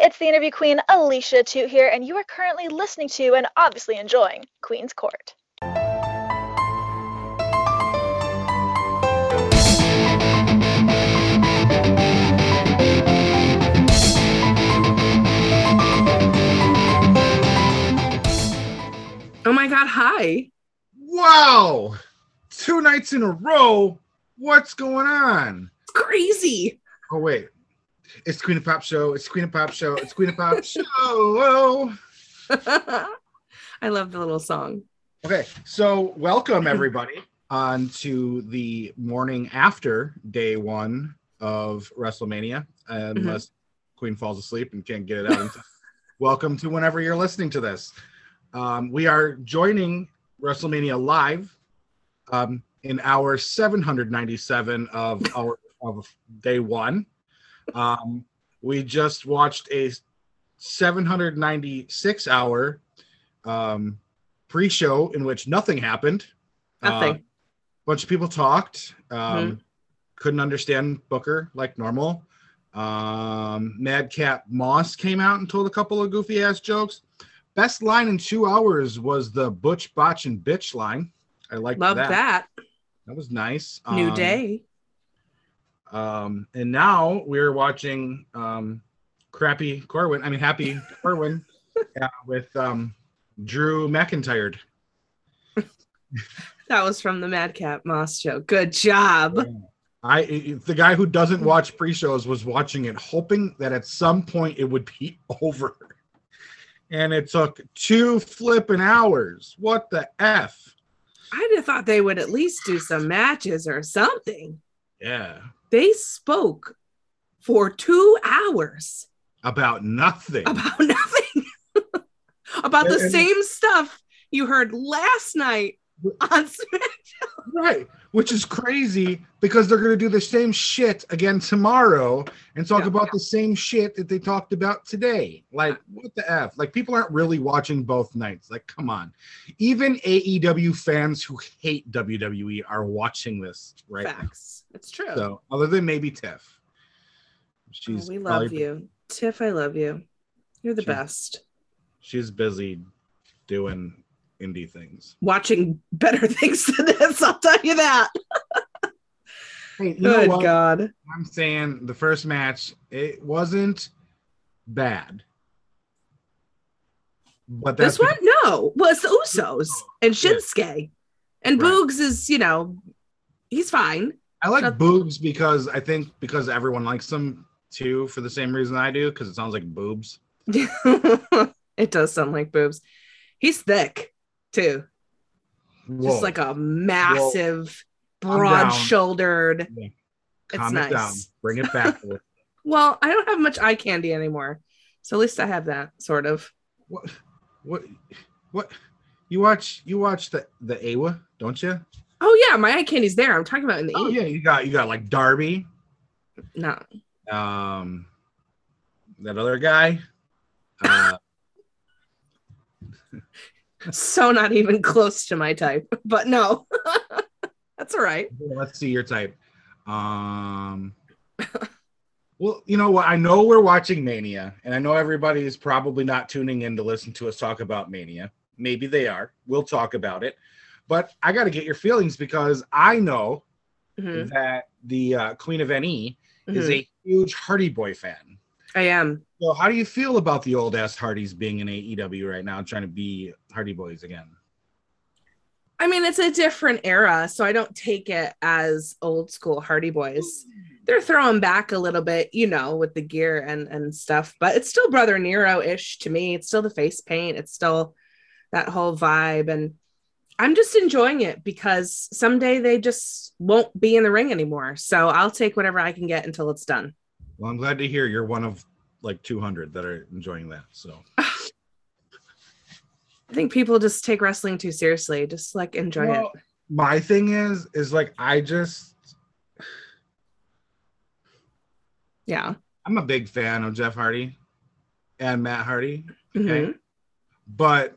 it's the interview queen Alicia Toot here, and you are currently listening to and obviously enjoying Queen's Court. Oh my god, hi. Wow. Two nights in a row. What's going on? It's crazy. Oh, wait. It's Queen of Pop Show. It's Queen of Pop Show. It's Queen of Pop Show. Oh. I love the little song. Okay. So, welcome everybody on to the morning after day one of WrestleMania, unless Queen falls asleep and can't get it out. welcome to whenever you're listening to this. Um, we are joining WrestleMania live um, in hour 797 of our of day one. Um, we just watched a 796 hour um, pre-show in which nothing happened. Nothing. Uh, bunch of people talked. Um, Mhm. Couldn't understand Booker like normal. Um, Madcap Moss came out and told a couple of goofy ass jokes. Best line in two hours was the Butch, Botch, and Bitch line. I like Love that. that. That was nice. New Um, day. Um, and now we're watching um, crappy Corbin. I mean, happy Corbin uh, with um, Drew McIntyre. That was from the Madcap Moss show. Good job. I the guy who doesn't watch pre-shows was watching it, hoping that at some point it would be over. And it took two flipping hours. What the f? I'd have thought they would at least do some matches or something. Yeah, They spoke for two hours about nothing. about nothing, about the And- and- same stuff you heard last night on SmackDown. Right, which is crazy because they're going to do the same shit again tomorrow and talk Yeah. about the same shit that they talked about today. Like, what the F? Like, people aren't really watching both nights. Like, come on. Even AEW fans who hate WWE are watching this right now. Facts. It's true. So, other than maybe Tiff. Oh, She's we love you. Tiff, I love you. You're the She's- best. She's busy doing indie things. Watching better things than this, I'll tell you that. Hey, you Good? God. I'm saying the first match, it wasn't bad. But This one? No. Well, it's the Usos and Yeah. Shinsuke. And Right. Boogs is, you know, he's fine. I like Shut- boobs because I think because everyone likes him too for the same reason I do because it sounds like boobs. it does sound like boobs. He's thick too. Whoa, Just like a massive, calm broad down. shouldered. calm it's it down, nice. bring it back. Well, I don't have much eye candy anymore. So at least I have that sort of. what? What? What? You watch? You watch the the Awa, don't you? Oh yeah, my eye candy's there. I'm talking about in the Oh eat. yeah, you got you got like Darby, No. um, that other guy. Uh, So not even close to my type. But no. That's all right. let's see your type. Um, well, you know what? I know we're watching Mania, and I know everybody is probably not tuning in to listen to us talk about Mania. Maybe they are. We'll talk about it. But I got to get your feelings because I know Mhm, that the uh, Queen of NE is mhm. a huge Hardy Boy fan. I am. So, how do you feel about the old ass Hardys being in AEW right now, trying to be Hardy Boys again? I mean, it's a different era, so I don't take it as old school Hardy Boys. They're throwing back a little bit, you know, with the gear and and stuff, but it's still Brother Nero ish to me. It's still the face paint. It's still that whole vibe, and I'm just enjoying it because someday they just won't be in the ring anymore. So I'll take whatever I can get until it's done. Well, I'm glad to hear you're one of like 200 that are enjoying that. So, I think people just take wrestling too seriously. Just like enjoy Well, it. my thing is is like i just Yeah. i'm a big fan of jeff hardy and matt hardy Mhm. but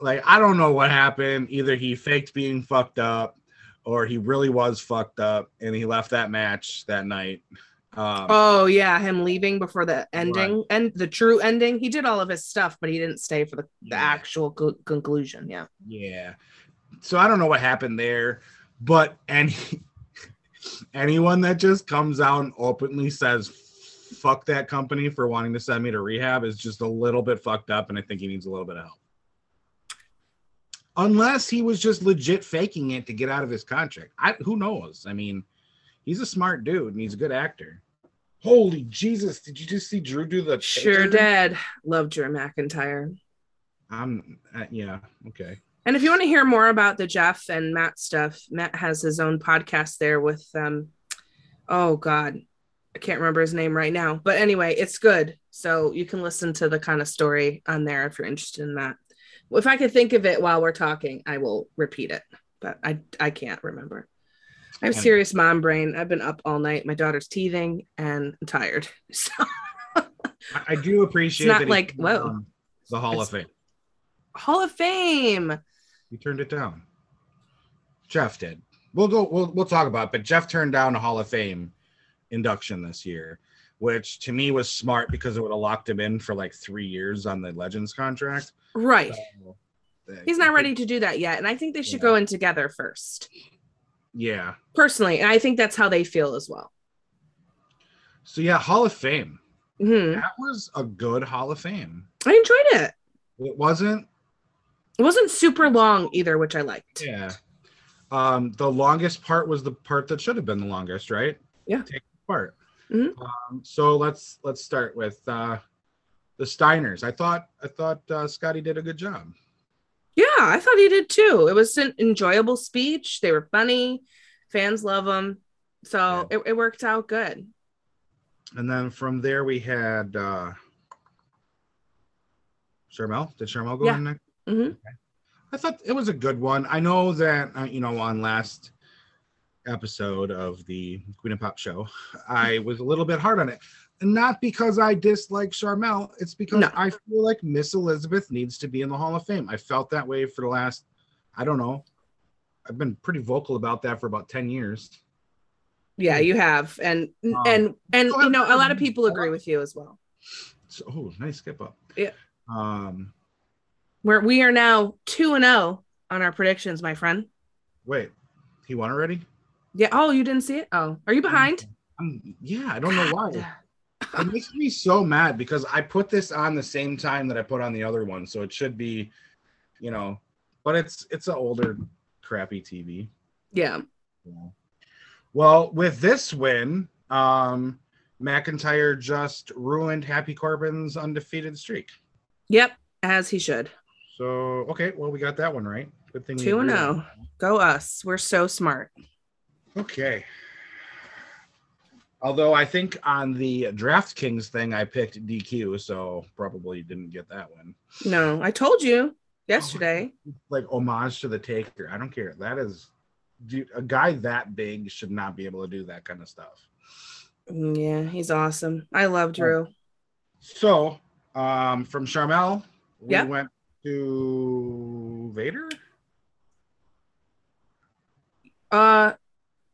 like i don't know what happened either he faked being fucked up or he really was fucked up and he left that match that night Um, Oh yeah, him leaving before the ending and the true ending. He did all of his stuff, but he didn't stay for the, the actual co- conclusion. Yeah. Yeah. So I don't know what happened there, but any anyone that just comes out and openly says fuck that company for wanting to send me to rehab is just a little bit fucked up and I think he needs a little bit of help. Unless he was just legit faking it to get out of his contract. I who knows? I mean, he's a smart dude and he's a good actor. Holy Jesus, did you just see Drew do the Sure did. Love Drew McIntyre. I'm uh, yeah, okay. And if you want to hear more about the Jeff and Matt stuff, Matt has his own podcast there with um oh god, I can't remember his name right now. But anyway, it's good. So you can listen to the kind of story on there if you're interested in that. If I could think of it while we're talking, I will repeat it. But I I can't remember. I have serious mom brain. I've been up all night. My daughter's teething and I'm tired. So I, do appreciate not that like, whoa. the Hall It's- of Fame. Hall of Fame. He turned it down. Jeff did. We'll go. We'll we'll talk about. It, but Jeff turned down a Hall of Fame induction this year, which to me was smart because it would have locked him in for like three years on the Legends contract. Right. So, uh, He's not ready to do that yet. And I think they should Yeah. go in together first. Yeah. Personally. And I think that's how they feel as well. So yeah, Hall of Fame. Mhm. That was a good Hall of Fame. I enjoyed it. It wasn't. It wasn't super long either, which I liked. Yeah. Um, the longest part was the part that should have been the longest, right? Yeah. Take part. Mhm. Um, so let's let's start with uh the Steiners. I thought I thought uh, Scotty did a good job. Yeah, I thought he did too. It was an enjoyable speech. They were funny. Fans love them. So it, it worked out good. And then from there we had uh Sharmell. Did Sharmell go Yeah. in next? hmm I thought it was a good one. I know that uh, you know on last episode of the Queen of Pop show, I was a little bit hard on it. And not because I dislike Sharmell, it's because No. I feel like Miss Elizabeth needs to be in the Hall of Fame. I felt that way for the last, I don't know. I've been pretty vocal about that for about 10 years. Yeah, you have. And Um, and and you know, a lot of people agree with you as well. So, oh, nice skip up. Yeah. Um, Where we are now two and oh on our predictions, my friend. wait, he won already? Yeah. Oh, you didn't see it? Oh, are you behind? I'm, yeah, I don't know why. It makes me so mad because I put this on the same time that I put on the other one, so it should be, you know, but it's it's an older, crappy TV. Yeah. Yeah. Well, with this win, um, McIntyre just ruined Happy Corbin's undefeated streak. Yep. As he should. So okay, well we got that one right. Good thing. Two and on oh. Go us. We're so smart. Okay. Although I think on the DraftKings thing I picked DQ, so probably didn't get that one. No, I told you yesterday. like homage to the taker. I don't care. That is dude, a guy that big should not be able to do that kind of stuff. Mm, Yeah, he's awesome. I love Drew. So, um, from Sharmell, we Yeah. went to Vader. Uh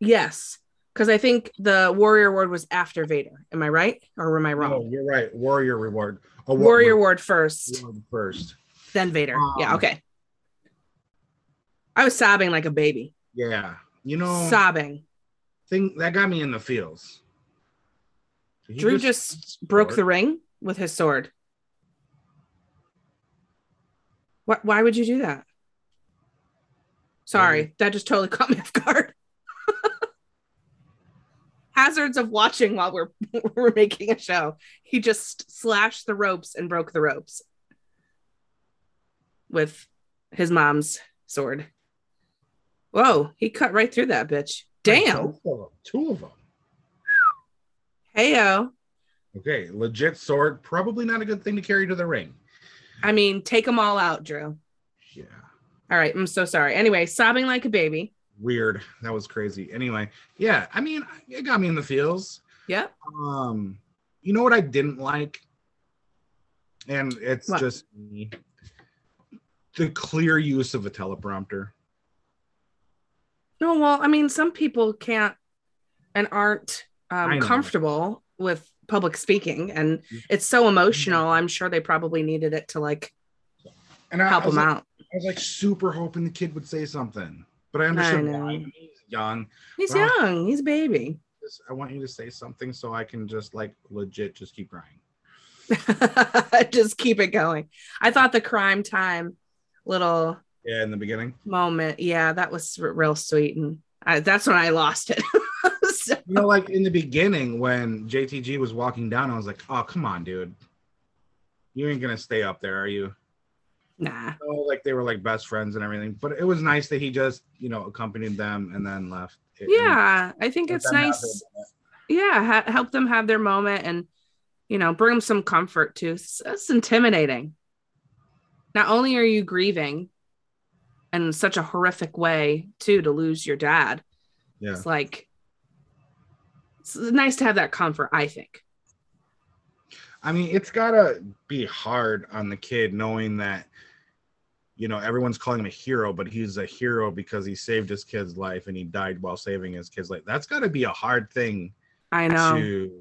yes. Because I think the Warrior Award was after Vader. Am I right? Or am I Oh, wrong? you're right. Warrior reward. Oh, Warrior Award first, reward first. then Vader. yeah, Um, okay. I was sobbing like a baby. Yeah, you know, Sobbing. thing that got me in the feels. He Drew just broke the ring with his sword. What why would you do that? Sorry, that just totally caught me off guard. Hazards of watching while we're we're making a show. He just slashed the ropes and broke the ropes with his mom's sword. Whoa, he cut right through that bitch. Damn. Both of them. Two of them. Heyo. Okay, legit sword. Probably not a good thing to carry to the ring. I mean, take them all out, Drew. Yeah. All right, I'm so sorry. Anyway, sobbing like a baby. Weird. That was crazy. Anyway yeah i mean it got me in the feels. Yeah. um you know what i didn't like? And it's What? just me. The clear use of a teleprompter. No, well, I mean, some people can't and aren't um, comfortable with public speaking, and it's so emotional. I'm sure they probably needed it to like And I, help I him like, out. I was like super hoping the kid would say something, but I understand know. why. He's young. He's young. He's a baby. I want you to say something so I can just like legit just keep crying. Just keep it going. I thought the Cryme Tyme little Yeah, in the beginning. moment, yeah, that was real sweet, and I, that's when I lost it. So- You know, like in the beginning when JTG was walking down, I was like, "Oh, come on, dude, you ain't gonna stay up there, are you?" Nah, So, like they were like best friends and everything, but it was nice that he just, you know, accompanied them and then left. It- yeah, I think it's nice. Yeah, ha- help them have their moment, and you know, bring them some comfort too. It's, it's intimidating. Not only are you grieving in such a horrific way too to lose your dad, Yeah, it's like it's nice to have that comfort. I think. I mean, it's gotta be hard on the kid knowing that, you know, everyone's calling him a hero, but he's a hero because he saved his kid's life and he died while saving his kid's life. That's gotta be a hard thing I know. to,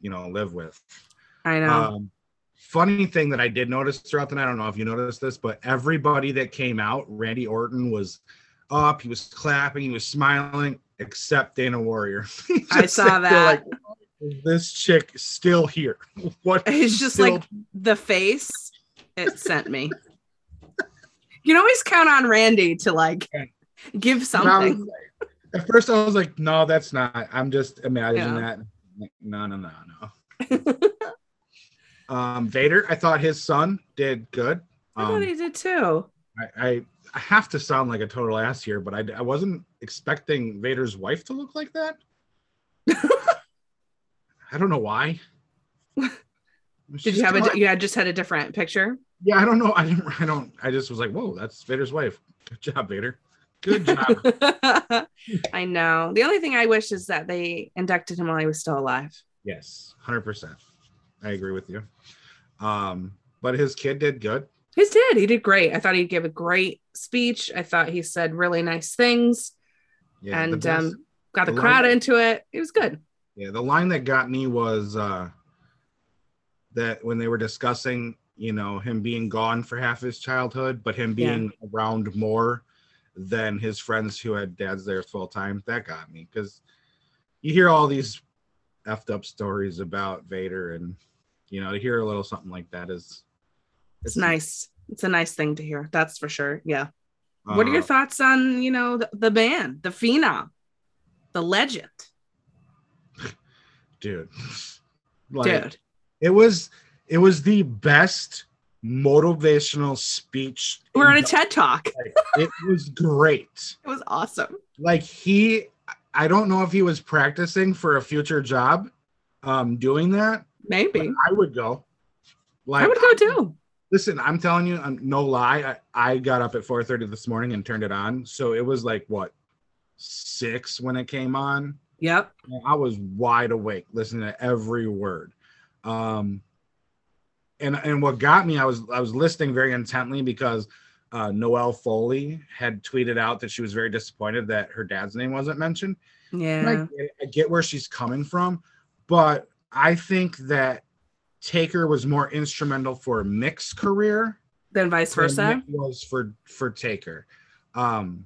you know, live with. I know. Um, funny thing that I did notice throughout the night, I don't know if you noticed this, but everybody that came out, Randy Orton was up, he was clapping, he was smiling, except Dana Warrior. I saw that. like, "Is this chick is still here? What? It's just still- like the face it sent me. You can always count on Randy to like give something. At first, I was like, "No, that's not." I'm just imagining Yeah. that. Like, No, no, no, no. um, Vader, I thought his son did good. I thought Um, he did too. I, I I have to sound like a total ass here, but I, I wasn't expecting Vader's wife to look like that. I don't know why. Did you have a you had just had a different picture? Yeah, I don't know. I didn't. I don't. I just was like, whoa, that's Vader's wife. Good job, Vader. Good job. I know. The only thing I wish is that they inducted him while he was still alive. yes, hundred percent. I agree with you. Um, but his kid did good. His did. He did great. I thought he gave a great speech. I thought he said really nice things Yeah, and um, got the crowd into it. It was good. Yeah, the line that got me was uh that when they were discussing, you know, him being gone for half his childhood, but him Yeah. being around more than his friends who had dads there full time. That got me because you hear all these effed up stories about Vader, and you know, to hear a little something like that is It's nice. It's a nice thing to hear. That's for sure. Yeah. what are your uh, thoughts on you know the, the band, the phenom, the legend, dude? Like, dude? it was it was the best motivational speech. We're on a in- TED talk. It it was great. It was awesome. like he i don't know if he was practicing for a future job um doing that Maybe i would go like I would go too. listen i'm telling you um, no lie I, I got up at 4.30 this morning and turned it on so it was like what six when it came on Yep. i was wide awake listening to every word um and and what got me i was i was listening very intently because uh, Noelle Foley had tweeted out that she was very disappointed that her dad's name wasn't mentioned. I, Yeah. get. I get where she's coming from, but I think that Taker was more instrumental for Mick's career than vice than versa. Mick was for for Taker. Um,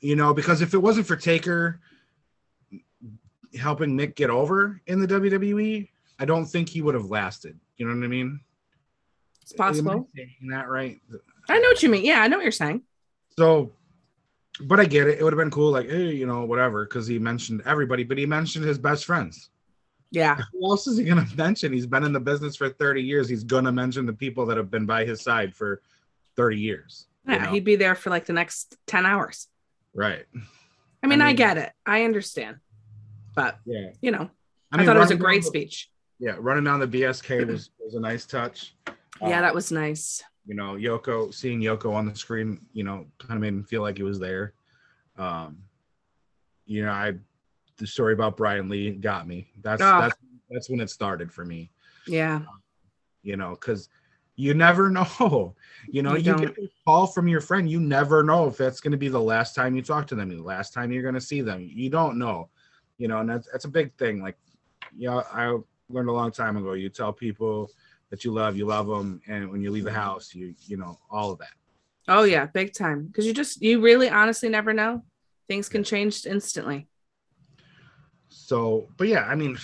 you know, because if it wasn't for Taker helping Mick get over in the WWE, I don't think he would have lasted. You know what I mean? It's Am possible. saying that right? I know what you mean. Yeah, I know what you're saying. So, but I get it. It would have been cool, like, hey, you know, whatever, because he mentioned everybody, but he mentioned his best friends. Yeah. Who else is he going to mention? He's been in the business for 30 years. He's going to mention the people that have been by his side for 30 years. you Yeah. know? He'd be there for like the next 10 hours. Right. I mean, I, mean- get it. I understand. But, Yeah. you know, I, mean, thought it was a great the- speech. Yeah. Running down the BSK was, was a nice touch. Yeah, Uh, that was nice. you know, Yoko seeing Yoko on the screen, you know, kind of made me feel like he was there. Um, you know, I the story about Brian Lee got me. That's Ah. that's that's when it started for me. Yeah. You know, because you never know. You know, You you, get a call from your friend. You never know if that's going to be the last time you talk to them, the last time you're going to see them. You don't know. you know, and that's that's a big thing. Like, you know, I learned a long time ago. You tell people that you love, you love them, and when you leave the house, you you know all of that. Oh yeah, big time. Because you just you really honestly never know. Things can change instantly. So, but yeah, I mean,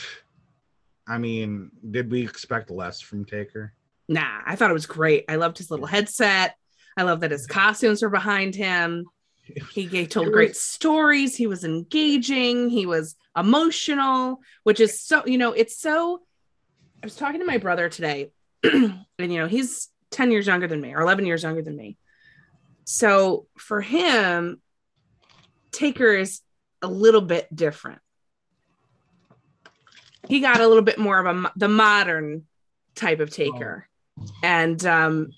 I mean, did we expect less from Taker? Nah, I thought it was great. I loved his little headset. I love that his costumes were behind him. He gave, told great stories. He was engaging. He was emotional, which is so, you know, it's so. I was talking to my brother today, and, you know, he's 10 years younger than me or 11 years younger than me. So for him, Taker is a little bit different. He got a little bit more of a the modern type of oh. Taker, oh. And um,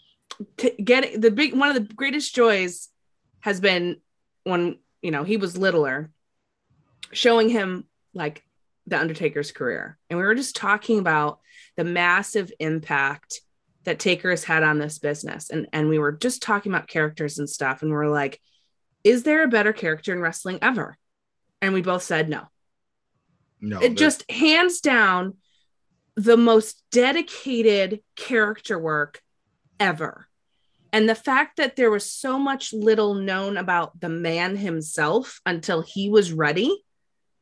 t- getting the big one of the greatest joys has been when you know he was littler, showing him like the Undertaker's career, and we were just talking about the massive impact that Taker has had on this business. And and we were just talking about characters and stuff, and we are like, is there a better character in wrestling ever? And we both said no. No. It just hands down the most dedicated character work ever. And the fact that there was so much little known about the man himself until he was ready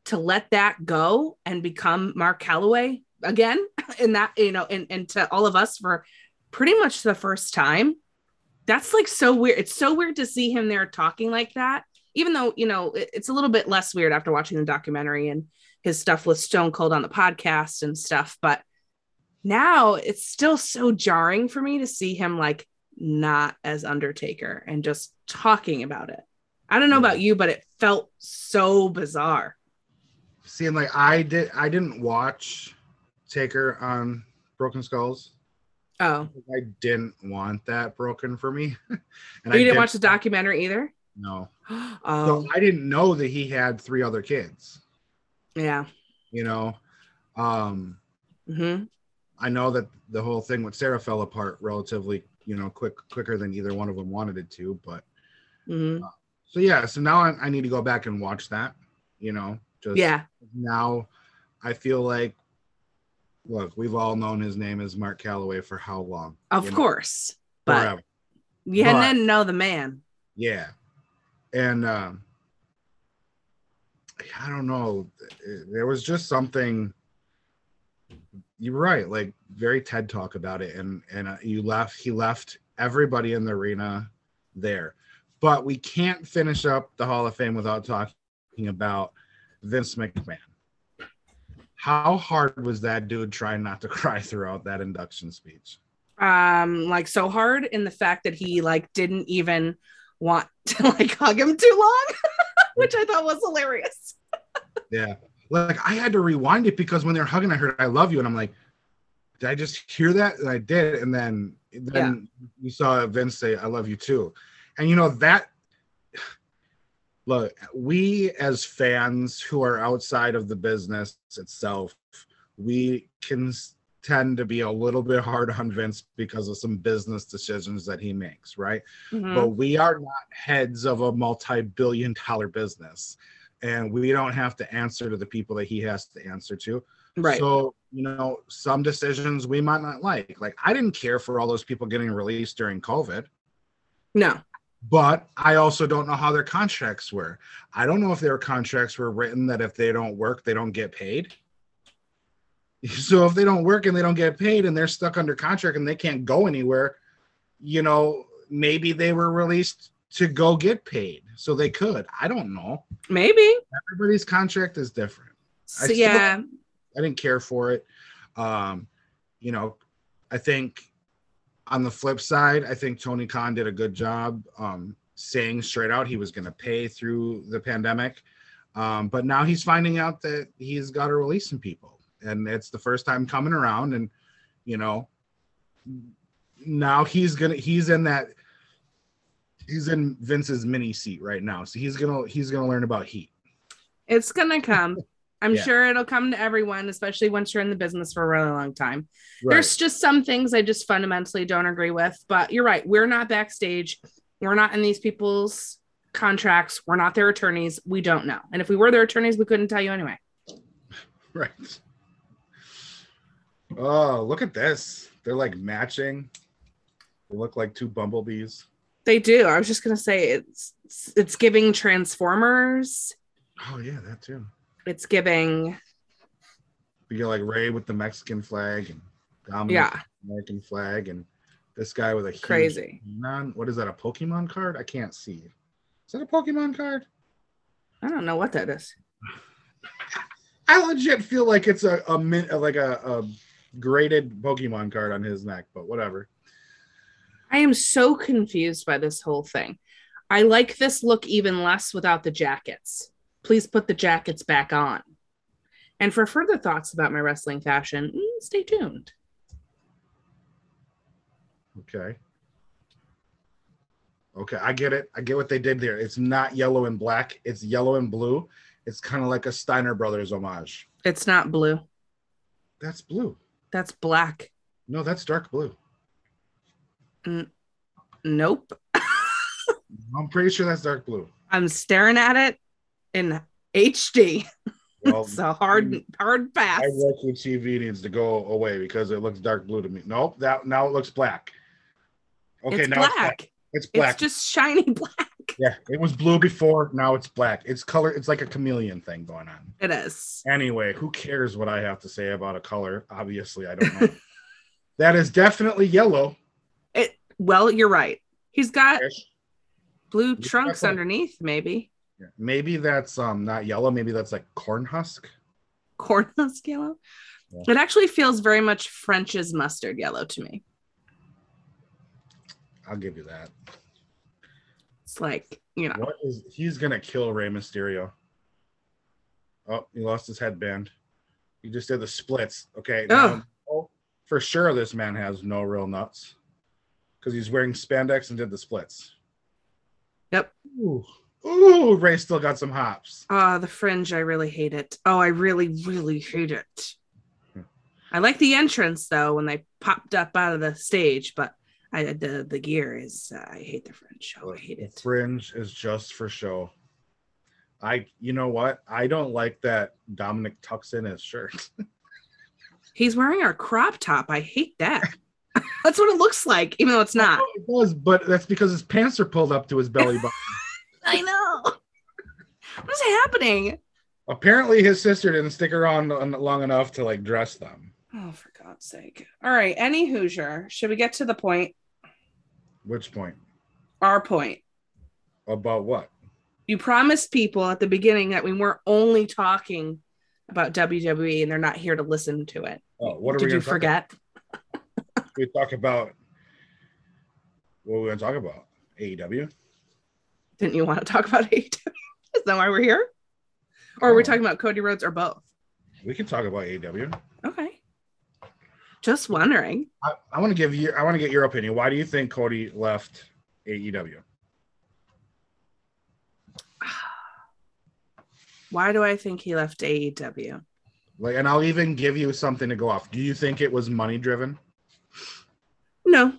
to let that go and become Mark Calaway again, and that, you know, and, and to all of us for pretty much the first time. That's like so weird. It's so weird to see him there talking like that, even though, you know, it's a little bit less weird after watching the documentary and his stuff with Stone Cold on the podcast and stuff. But now it's still so jarring for me to see him like not as Undertaker and just talking about it. I don't know about you, but it felt so bizarre. Seeing like I did I didn't watch Taker on Broken Skulls. Oh, I didn't want that broken for me. and you didn't, didn't watch the documentary either. No. oh. So I didn't know that he had three other kids. Yeah. You know, um, mm-hmm. I know that the whole thing with Sarah fell apart relatively, you know, quick quicker than either one of them wanted it to. But mm-hmm. uh, so yeah, so now I, I need to go back and watch that. You know, just yeah. Now I feel like look, we've all known his name as Mark Calaway for how long? Of course. Know? But Forever. you but, didn't know the man. Yeah. And um I don't know. There was just something you're right, like very TED talk about it. And and uh, you left he left everybody in the arena there. But we can't finish up the Hall of Fame without talking about Vince McMahon how hard was that dude trying not to cry throughout that induction speech? Um, like so hard in the fact that he like didn't even want to like hug him too long, which I thought was hilarious. yeah. Like I had to rewind it because when they're hugging, I heard I love you, and I'm like, did I just hear that? And I did, and then then yeah. you saw Vince say, I love you too. And you know that look, we as fans who are outside of the business itself, we can tend to be a little bit hard on Vince because of some business decisions that he makes, right? Mm-hmm. But we are not heads of a multi billion dollar business and we don't have to answer to the people that he has to answer to. Right. So, you know, some decisions we might not like. Like, I didn't care for all those people getting released during COVID. No but I also don't know how their contracts were. I don't know if their contracts were written that if they don't work, they don't get paid. So if they don't work and they don't get paid and they're stuck under contract and they can't go anywhere, you know, maybe they were released to go get paid so they could. I don't know. Maybe everybody's contract is different. So, I yeah, I didn't care for it. Um, you know, I think on the flip side, I think Tony Khan did a good job um, saying straight out he was going to pay through the pandemic. Um, but now he's finding out that he's got to release some people, and it's the first time coming around. And you know, now he's gonna he's in that he's in Vince's mini seat right now, so he's gonna he's gonna learn about heat. It's gonna come. I'm yeah. sure it'll come to everyone, especially once you're in the business for a really long time. Right. There's just some things I just fundamentally don't agree with, but you're right. We're not backstage. We're not in these people's contracts. We're not their attorneys. We don't know. And if we were their attorneys, we couldn't tell you anyway. right. Oh, look at this. They're like matching. They look like two bumblebees. They do. I was just gonna say it's it's giving Transformers. Oh yeah, that too. It's giving You get like Rey with the Mexican flag and Dominik yeah, with the American flag and this guy with a huge crazy. non what is that, a Pokemon card? I can't see. Is that a Pokemon card? I don't know what that is. I legit feel like it's a, a min, like a, a graded Pokemon card on his neck, but whatever. I am so confused by this whole thing. I like this look even less without the jackets. Please put the jackets back on. And for further thoughts about my wrestling fashion, mm, stay tuned. Okay. Okay, I get it. I get what they did there. It's not yellow and black, it's yellow and blue. It's kind of like a Steiner Brothers homage. It's not blue. That's blue. That's black. No, that's dark blue. Nope. I'm pretty sure that's dark blue. I'm staring at it in HD. Well, it's a hard, hard pass. I my Roku TV needs to go away because it looks dark blue to me. Nope, that now it looks black. Okay, it's now black. it's black. It's black. It's just shiny black. Yeah, it was blue before. Now it's black. It's color. It's like a chameleon thing going on. It is. Anyway, who cares what I have to say about a color? Obviously, I don't know. that is definitely yellow. It. Well, you're right. He's got Ish. blue Yeah, trunks definitely. underneath, maybe Yeah, Maybe that's um not yellow. Maybe that's like corn husk. corn husk yellow. Yeah. It actually feels very much French's mustard yellow to me. I'll give you that. It's like you know, What is he's gonna kill Rey Mysterio? Oh, he lost his headband. He just did the splits. Okay, now, oh, for sure this man has no real nuts because he's wearing spandex and did the splits. Yep. Ooh, ooh, Rey still got some hops. Ah, the fringe. I really hate it. Oh, I really, really hate it. I like the entrance though when they popped up out of the stage, but I the the gear is uh, I hate the fringe. Oh, I hate it. fringe is just for show. I, you know what? I don't like that Dominik tucks in his shirt. He's wearing our crop top. I hate that. That's what it looks like, even though it's not. It does, but that's because his pants are pulled up to his belly button. I know. What is happening? Apparently, his sister didn't stick around long enough to like dress them. Oh, for God's sake. All right. Any Hoosier. Should we get to the point? Which point? Our point. About what? You promised people at the beginning that we weren't only talking about WWE and they're not here to listen to it. Oh, what are Did we you forget? We talk about what we're gonna talk about. AEW. Didn't you want to talk about AEW? Is that why we're here? Or are we Oh. talking about Cody Rhodes or both? We can talk about AEW. Okay. Just wondering. I, I want to give you. I want to get your opinion. Why do you think Cody left AEW? Why do I think he left AEW? Like, and I'll even give you something to go off. Do you think it was money driven? No.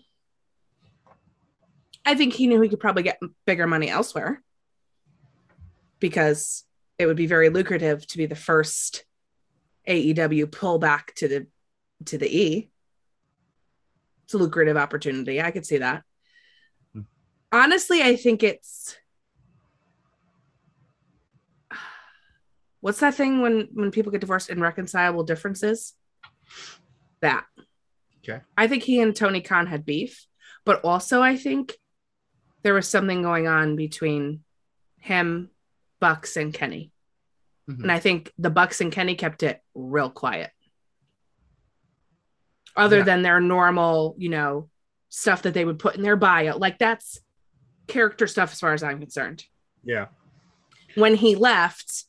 I think he knew he could probably get bigger money elsewhere because it would be very lucrative to be the first AEW pullback to the to the E. It's a lucrative opportunity. I could see that. Hmm. Honestly, I think it's what's that thing when when people get divorced irreconcilable differences? That. Okay. I think he and Tony Khan had beef, but also I think there was something going on between him, Bucks, and Kenny. Mhm. And I think the Bucks and Kenny kept it real quiet. Other Yeah. than their normal, you know, stuff that they would put in their bio. Like that's character stuff as far as I'm concerned. Yeah. When he left,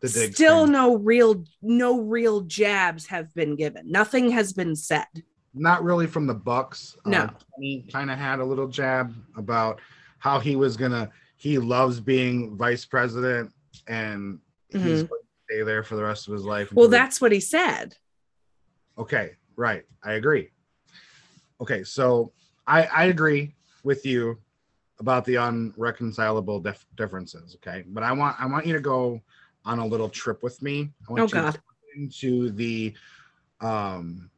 The still thing. no real no real jabs have been given. Nothing has been said. not really from the Bucks. No. he kind of had a little jab about how he was gonna. He loves being vice president, and he's Mhm. going to stay there for the rest of his life. Well, that's what he said. Okay. Right, I agree. Okay, so I I agree with you about the unreconcilable dif- differences. Okay, but I want I want you to go on a little trip with me. I Oh went God. into the um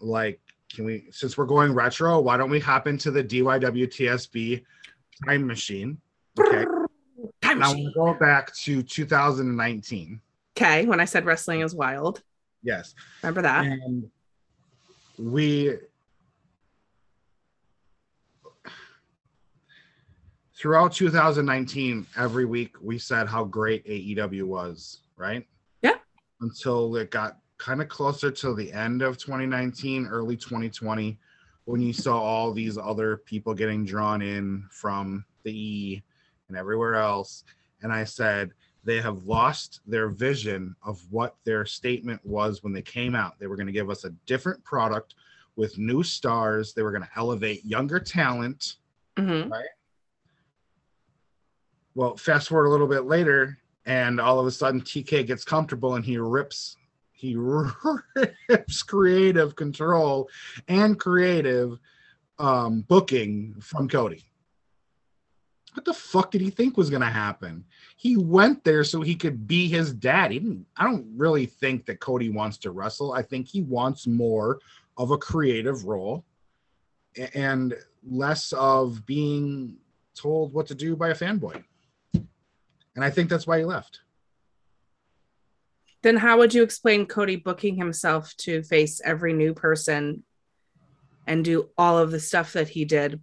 like can we since we're going retro why don't we hop into the dywtsb time machine okay Time now machine. we'll go back to 2019 Okay, when I said wrestling is wild. Yes Remember that? and we throughout 2019 every week we said how great aew was right Yeah. until it got kind of closer to the end of 2019 early 2020 when you saw all these other people getting drawn in from the e and everywhere else and i said they have lost their vision of what their statement was when they came out. They were going to give us a different product with new stars. They were going to elevate younger talent. hmm Well, fast forward a little bit later, and all of a sudden TK gets comfortable and he rips he rips creative control and creative um, booking from Cody. What the fuck did he think was going to happen? He went there so he could be his dad. He didn't, I don't really think that Cody wants to wrestle. I think he wants more of a creative role and less of being told what to do by a fanboy. And I think that's why he left. Then how would you explain Cody booking himself to face every new person and do all of the stuff that he did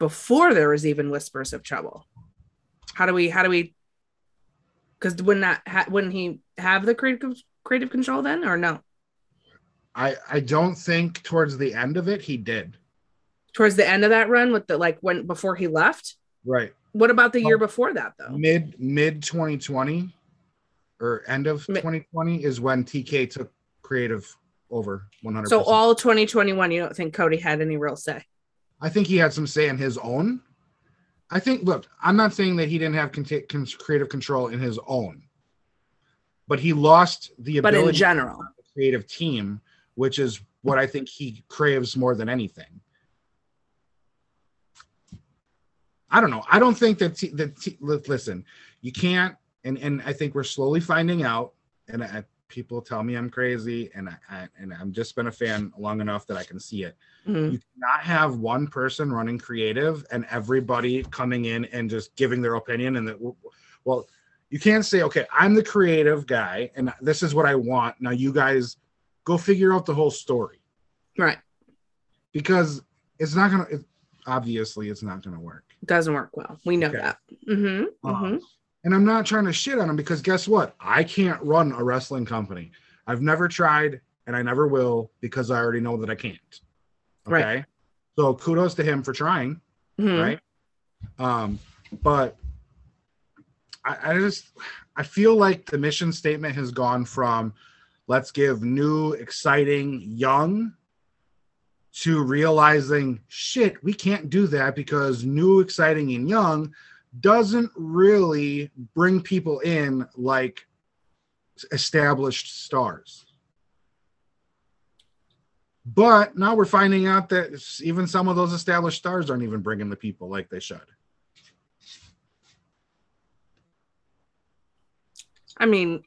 before there was even whispers of trouble? How do we? How do we? Because wouldn't that ha- wouldn't he have the creative creative control then, or no? I I don't think towards the end of it he did. Towards the end of that run, with the like when before he left. Right. What about the year before that though? Mid mid 2020 or end of Mi- 2020 is when TK took creative over 100%. So all 2021, you don't think Cody had any real say? I think he had some say in his own. I think look, I'm not saying that he didn't have con- creative control in his own. But he lost the ability. But in general, to have a creative team, which is what I think he craves more than anything. I don't know. I don't think that t- that t- listen, you can't and and I think we're slowly finding out and I, people tell me I'm crazy and I, I and I'm just been a fan long enough that I can see it. Mhm. You cannot have one person running creative and everybody coming in and just giving their opinion and that well you can't say okay i'm the creative guy and this is what i want now you guys go figure out the whole story right? because it's not gonna it, obviously it's not gonna work Doesn't work well. We know Okay. that. hmm Um, and i'm not trying to shit on him because guess what? I can't run a wrestling company. I've never tried and i never will because i already know that i can't. Okay? Right. so kudos to him for trying hmm right? Um, but I, I just I feel like the mission statement has gone from let's give new, exciting, young to realizing shit, we can't do that because new, exciting, and young doesn't really bring people in like established stars. But now we're finding out that even some of those established stars aren't even bringing the people like they should. I mean,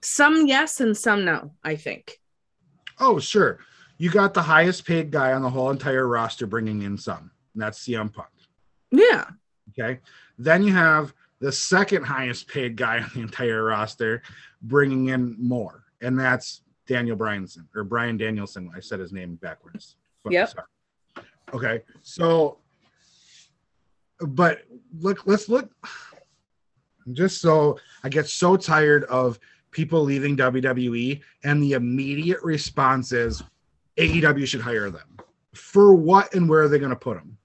some yes and some no. I think. Oh, sure. You got the highest paid guy on the whole entire roster bringing in some, and that's CM Punk. Yeah. Okay. Then you have the second highest paid guy on the entire roster bringing in more, and that's Daniel Bryanson or Bryan Danielson. I said his name backwards. But- Yep. sorry. Okay. So, but look, let's look. Just so I get so tired of people leaving WWE, and the immediate response is AEW should hire them. For what and where are they going to put them?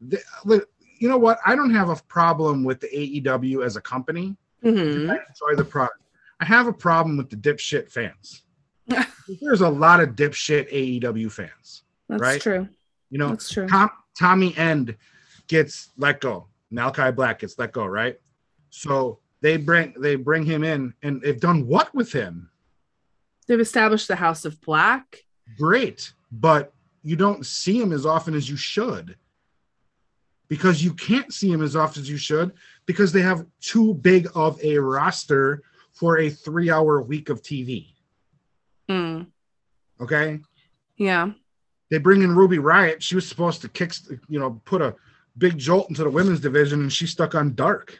The, the- you know what? I don't have a problem with the AEW as a company. hmm I enjoy the product. I have a problem with the dipshit fans. There's a lot of dipshit AEW fans. That's Right? true. You know, That's true. Tom, Tommy End gets let go. Malakai Black gets let go, right? So they bring they bring him in, and they've done what with him? They've established the House of Black. Great, but you don't see him as often as you should because you can't see him as often as you should because they have too big of a roster for a three hour week of TV. Mm, Okay. yeah. They bring in Ruby Riott. She was supposed to kick, you know, put a big jolt into the women's division and she's stuck on dark.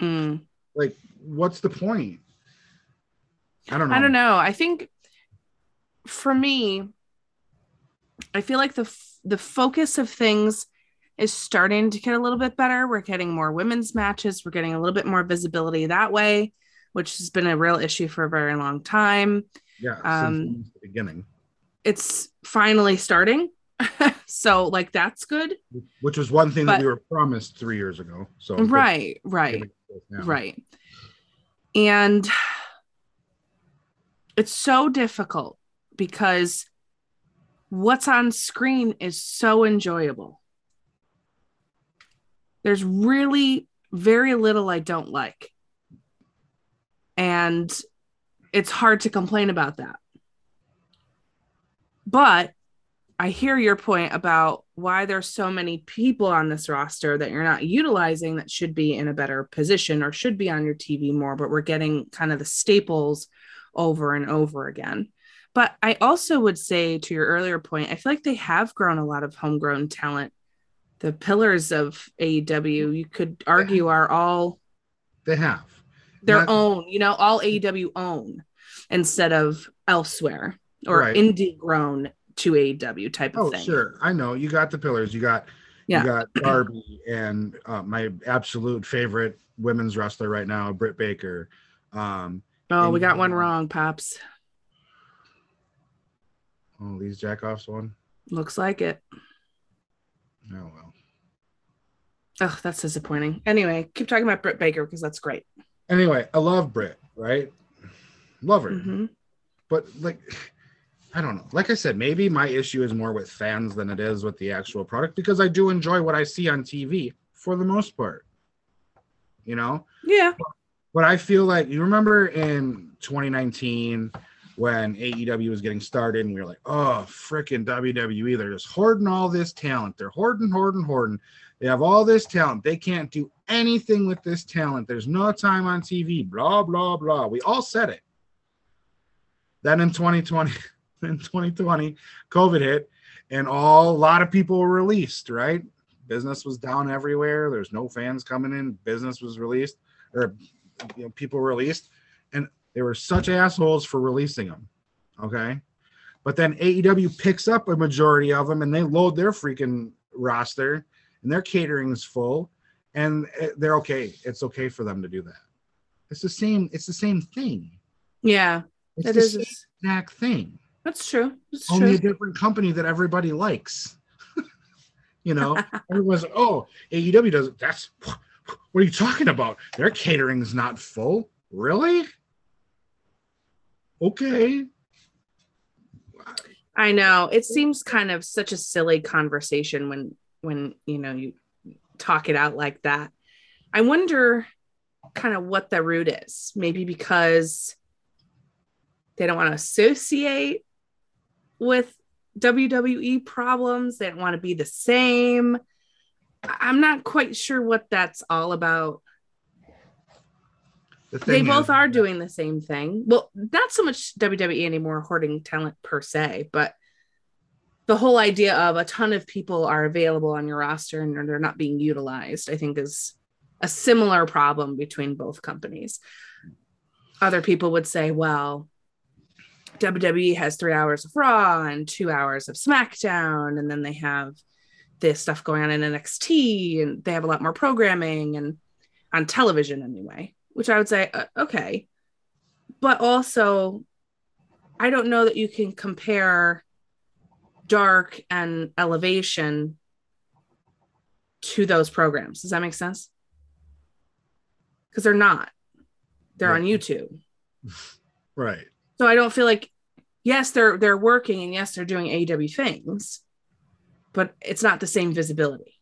Mm. Like, what's the point? I don't know. I don't know. I think for me, I feel like the f- the focus of things is starting to get a little bit better. We're getting more women's matches. We're getting a little bit more visibility that way, which has been a real issue for a very long time. Yeah. Um, since the beginning, It's finally starting. so like that's good. which was one thing that we were promised three years ago. So Right, right. Right. And it's so difficult because what's on screen is so enjoyable. There's really very little I don't like. And it's hard to complain about that. But I hear your point about why there's so many people on this roster that you're not utilizing that should be in a better position or should be on your TV more, but we're getting kind of the staples over and over again. But I also would say to your earlier point, I feel like they have grown a lot of homegrown talent. The pillars of AEW, you could argue, are all They have. their Not- own, you know, all AEW own instead of elsewhere or Right. indie grown to AEW type of Oh, thing. sure. I know. You got the pillars. You got Yeah. you got Darby and uh, my absolute favorite women's wrestler right now, Britt Baker. Um, Oh, we got one wrong, Pops. oh, these jackoffs one. Looks like it. Oh well. Oh, that's disappointing. Anyway, keep talking about Britt Baker because that's great. Anyway, I love Britt, right? Love her. Mhm. But like I don't know. Like I said, maybe my issue is more with fans than it is with the actual product because I do enjoy what I see on TV for the most part. You know? Yeah. But I feel like you remember in 2019 when AEW was getting started and we were like, oh, freaking WWE, they're just hoarding all this talent. They're hoarding, hoarding, hoarding. They have all this talent. They can't do anything with this talent. There's no time on TV, blah, blah, blah. We all said it. Then in 2020, in 2020, COVID hit and all a lot of people were released, right? Business was down everywhere. There's no fans coming in. Business was released or you know, people released, and they were such assholes for releasing them. Okay, but then AEW picks up a majority of them, and they load their freaking roster, and their catering is full, and eh, they're okay. It's okay for them to do that. It's the same. It's the same thing. Yeah. It's It the is. same exact thing. That's true. That's Only a different company that everybody likes. you know, everyone's like, oh, AEW does it. That's what are you talking about? Their catering's not full. Really? Okay. I know. It seems kind of such a silly conversation when when you know you talk it out like that. I wonder kind of what the root is. Maybe because they don't want to associate with WWE problems. They don't want to be the same. I'm not quite sure what that's all about. The They both is- are doing the same thing. Well, not so much WWE anymore, hoarding talent per se, but the whole idea of a ton of people are available on your roster and they're not being utilized, I think is a similar problem between both companies. Other people would say, well, WWE has three hours of Raw and two hours of SmackDown, and then they have this stuff going on in NXT, and they have a lot more programming and on television anyway, which I would say, uh, okay. But also, I don't know that you can compare Dark and Elevation to those programs. Does that make sense? Because they're not, they're on YouTube. right. So I don't feel like yes, they're they're working and yes, they're doing AEW things, but it's not the same visibility.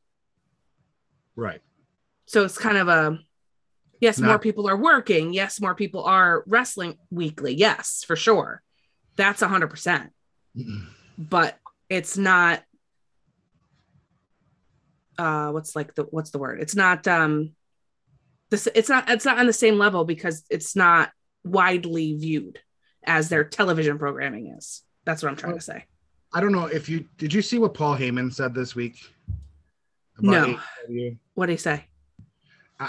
Right. So it's kind of a yes, Not- more people are working. Yes, more people are wrestling weekly. Yes, for sure. That's a hundred percent. But it's not uh what's like the what's the word it's not um this it's not it's not on the same level because it's not widely viewed as their television programming is that's what i'm trying to say I don't know if you did you see what Paul Heyman said this week? No. AEW? what do you say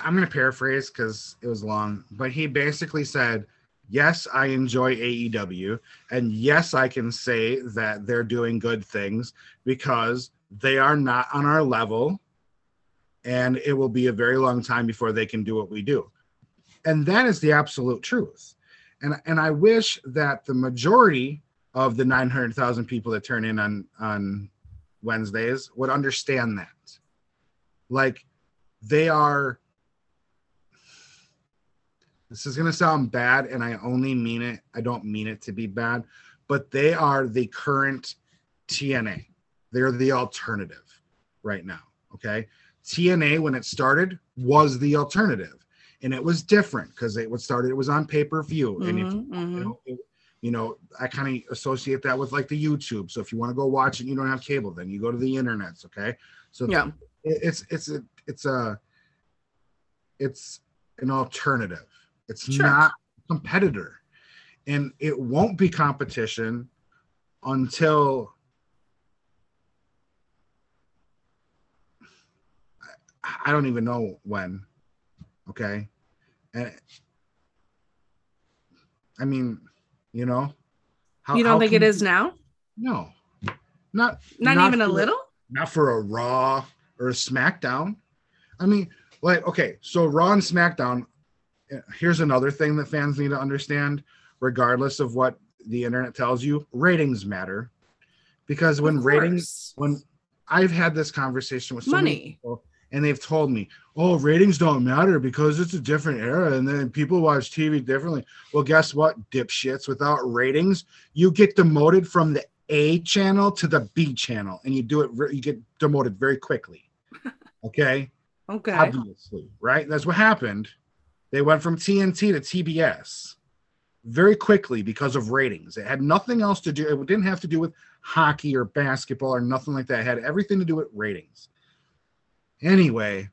I'm going to paraphrase because it was long, but he basically said, Yes, I enjoy AEW. And yes, I can say that they're doing good things because they are not on our level. And it will be a very long time before they can do what we do. And that is the absolute truth. And, and I wish that the majority of the 900,000 people that turn in on, on Wednesdays would understand that. Like, they are this is going to sound bad and i only mean it i don't mean it to be bad but they are the current tna they're the alternative right now okay tna when it started was the alternative and it was different because it was started it was on pay-per-view and if Mhm, mhm. you know, it- you know, I kind of associate that with like the YouTube. So if you want to go watch it, you don't have cable, then you go to the internets. Okay. So Yeah. it- it's, it's, a, it's a, it's an alternative. It's Sure. not a competitor and it won't be competition until I- I don't even know when. Okay. And I mean, you know, how, you don't think it is now No, not not, even a little Not for a Raw or a SmackDown. I mean, like, okay, so Raw and SmackDown. Here's another thing that fans need to understand, regardless of what the internet tells you, ratings matter. Because when ratings, when I've had this conversation with so many money people, and they've told me, "Oh, ratings don't matter because it's a different era, and then people watch TV differently." Well, guess what, dipshits? Without ratings, you get demoted from the A channel to the B channel, and you do it. You get demoted very quickly. Okay, okay obviously, right? That's what happened. They went from TNT to TBS very quickly because of ratings. It had nothing else to do. It didn't have to do with hockey or basketball or nothing like that. It had everything to do with ratings. Anyway,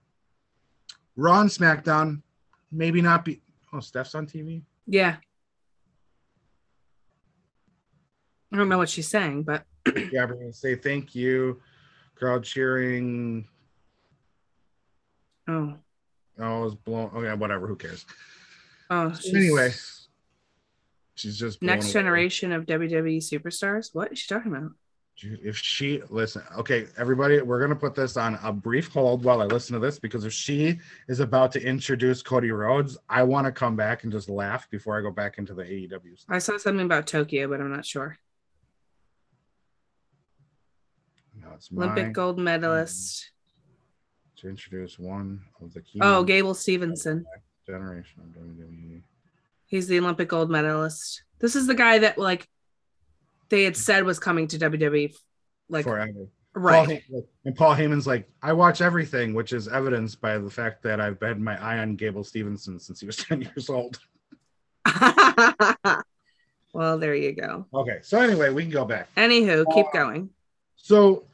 Raw and SmackDown maybe not be. Oh, Steph's on TV. yeah i don't know what she's saying but Yeah, we're gonna say thank you. Crowd cheering. oh Oh, it's blown. Okay, whatever. Who cares? oh So anyway, she's just next away. generation of wwe superstars what is she talking about if she listen, okay, everybody, we're gonna put this on a brief hold while I listen to this because if she is about to introduce Cody Rhodes, I want to come back and just laugh before I go back into the AEW. stuff. i saw something about tokyo but i'm not sure No, it's olympic gold medalist to introduce one of the key oh gable stevenson generation of. WWE. He's the Olympic gold medalist. This is the guy that like they had said was coming to WWE like forever. Right. Hey- and Paul Heyman's like, I watch everything, which is evidenced by the fact that I've had my eye on Gable Stevenson since he was 10 years old. well, there you go. Okay, so anyway, we can go back. Anywho, keep Uh, going. So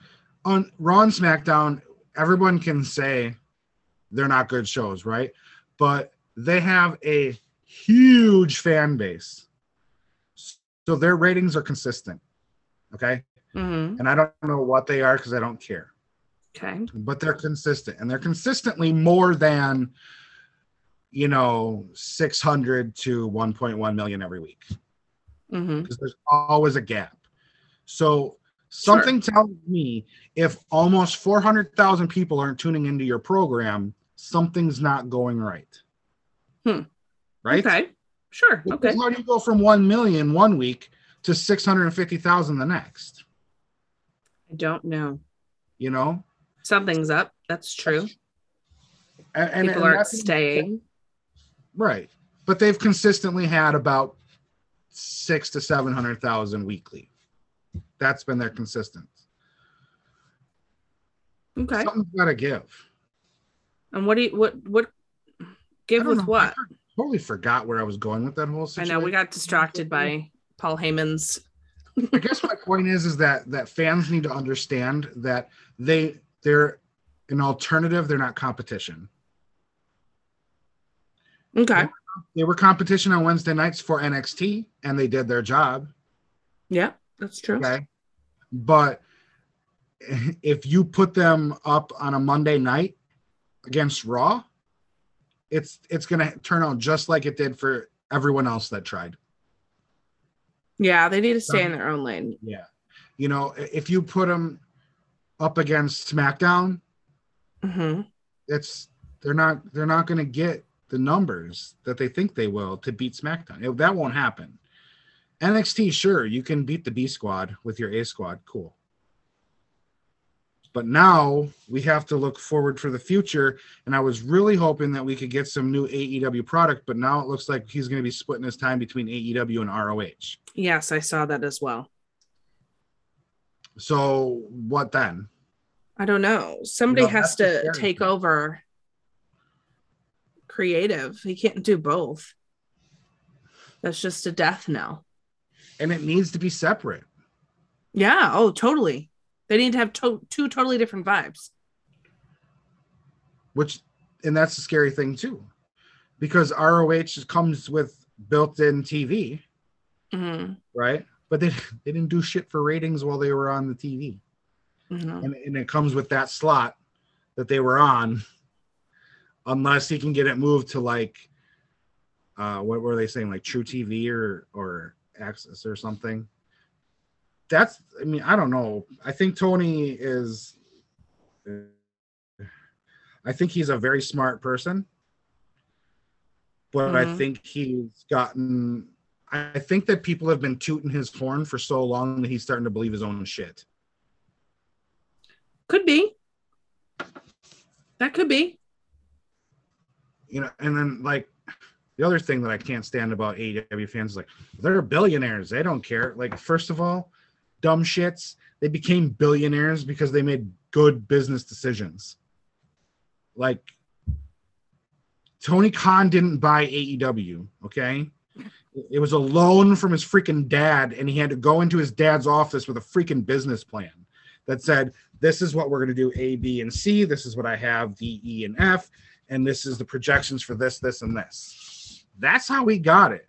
on Raw and SmackDown, everyone can say they're not good shows, right? But they have a huge fan base. So their ratings are consistent. Okay. hmm And I don't know what they are because I don't care, Okay. but they're consistent and they're consistently more than, you know, 600 to 1.1 million every week because there's always a gap. So something tells me if almost 400,000 people aren't tuning into your program, something's not going right. Hmm. Right? Okay. Sure. Because Okay. How do you go from 1 million one week to 650,000 the next? I don't know. You know? Something's up. That's true. And, and- People and aren't staying. Right. But they've consistently had about six to 700,000 weekly. That's been their consistent. Okay. Something's got to give. And what do you what what give with know. I what? totally forgot where I was going with that whole situation. I know we got distracted by Paul Heyman's. I guess my point is is that that fans need to understand that they they're an alternative. They're not competition. Okay. They were competition on Wednesday nights for NXT, and they did their job. Yeah, that's true. Okay. But if you put them up on a Monday night against Raw, it's it's gonna turn out just like it did for everyone else that tried. Yeah, they need to stay in their own lane. Yeah. You know, if you put them up against SmackDown, hmm it's they're not they're not gonna get the numbers that they think they will to beat SmackDown. It- that won't happen. NXT, sure, you can beat the B squad with your A squad, cool. But now we have to look forward for the future. And I was really hoping that we could get some new AEW product, but now it looks like he's going to be splitting his time between AEW and ROH. Yes, I saw that as well. So what then? I don't know. Somebody know, has to take thing. over creative. He can't do both. That's just a death knell. And it needs to be separate. Yeah. Oh, totally. They need to have to- two totally different vibes. which and that's the scary thing too because roh comes with built-in tv hmm right but they, they didn't do shit for ratings while they were on the tv Mhm. and, and it comes with that slot that they were on unless he can get it moved to like uh what were they saying like true tv or or AXS or something that's i mean i don't know i think tony is i think he's a very smart person but i Mhm. think he's gotten i think that people have been tooting his horn for so long that he's starting to believe his own shit Could be. That could be. you know, and then like the other thing that I can't stand about AEW fans is like they're billionaires. They don't care. Like, first of all, dumb shits. They became billionaires because they made good business decisions. Like Tony Khan didn't buy AEW, okay? It was a loan from his freaking dad, and he had to go into his dad's office with a freaking business plan that said, This is what we're going to do A, B, and C. This is what I have D, E, and F and this is the projections for this, this, and this. That's how he got it.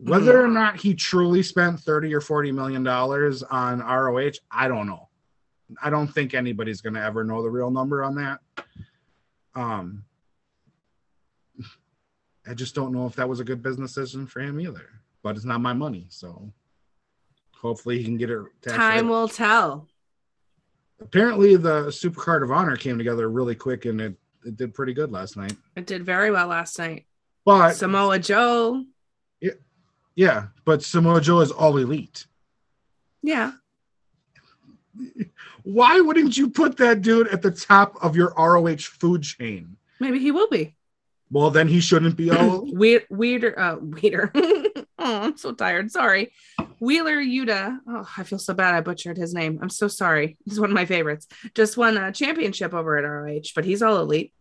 Whether or not he truly spent 30 or 40 million dollars on ROH, I don't know. I don't think anybody's gonna ever know the real number on that. Um I just don't know if that was a good business decision for him either. But it's not my money, so hopefully he can get it Time rate. will tell. apparently the supercard of honor came together really quick and it, it did pretty good last night. It did very well last night. But Samoa Joe. Yeah, yeah, but Samoa Joe is all elite. Yeah. Why wouldn't you put that dude at the top of your ROH food chain? Maybe he will be. Well, then he shouldn't be all. Weird, weirder, uh, weirder. oh, I'm so tired. Sorry. Wheeler Yuta. Oh, I feel so bad. I butchered his name. I'm so sorry. He's one of my favorites. Just won a championship over at ROH, but he's all elite.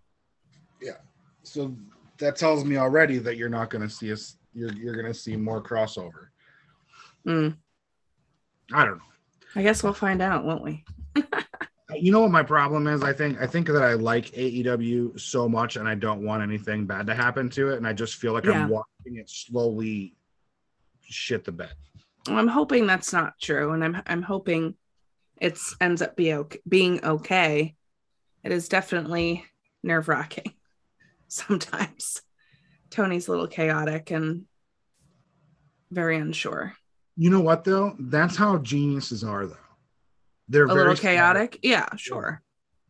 Yeah. So that tells me already that you're not going to see us. You're you're going to see more crossover. Mm, I don't know. I guess we'll find out, won't we? You know what my problem is? I think I think that I like AEW so much, and I don't want anything bad to happen to it, and I just feel like Yeah. I'm watching it slowly shit the bed. I'm hoping that's not true, and I'm I'm hoping it's ends up be okay, being okay. It is definitely nerve wracking sometimes. Tony's a little chaotic and very unsure. You know what though? That's how geniuses are though. They're A very little chaotic. Yeah, sure.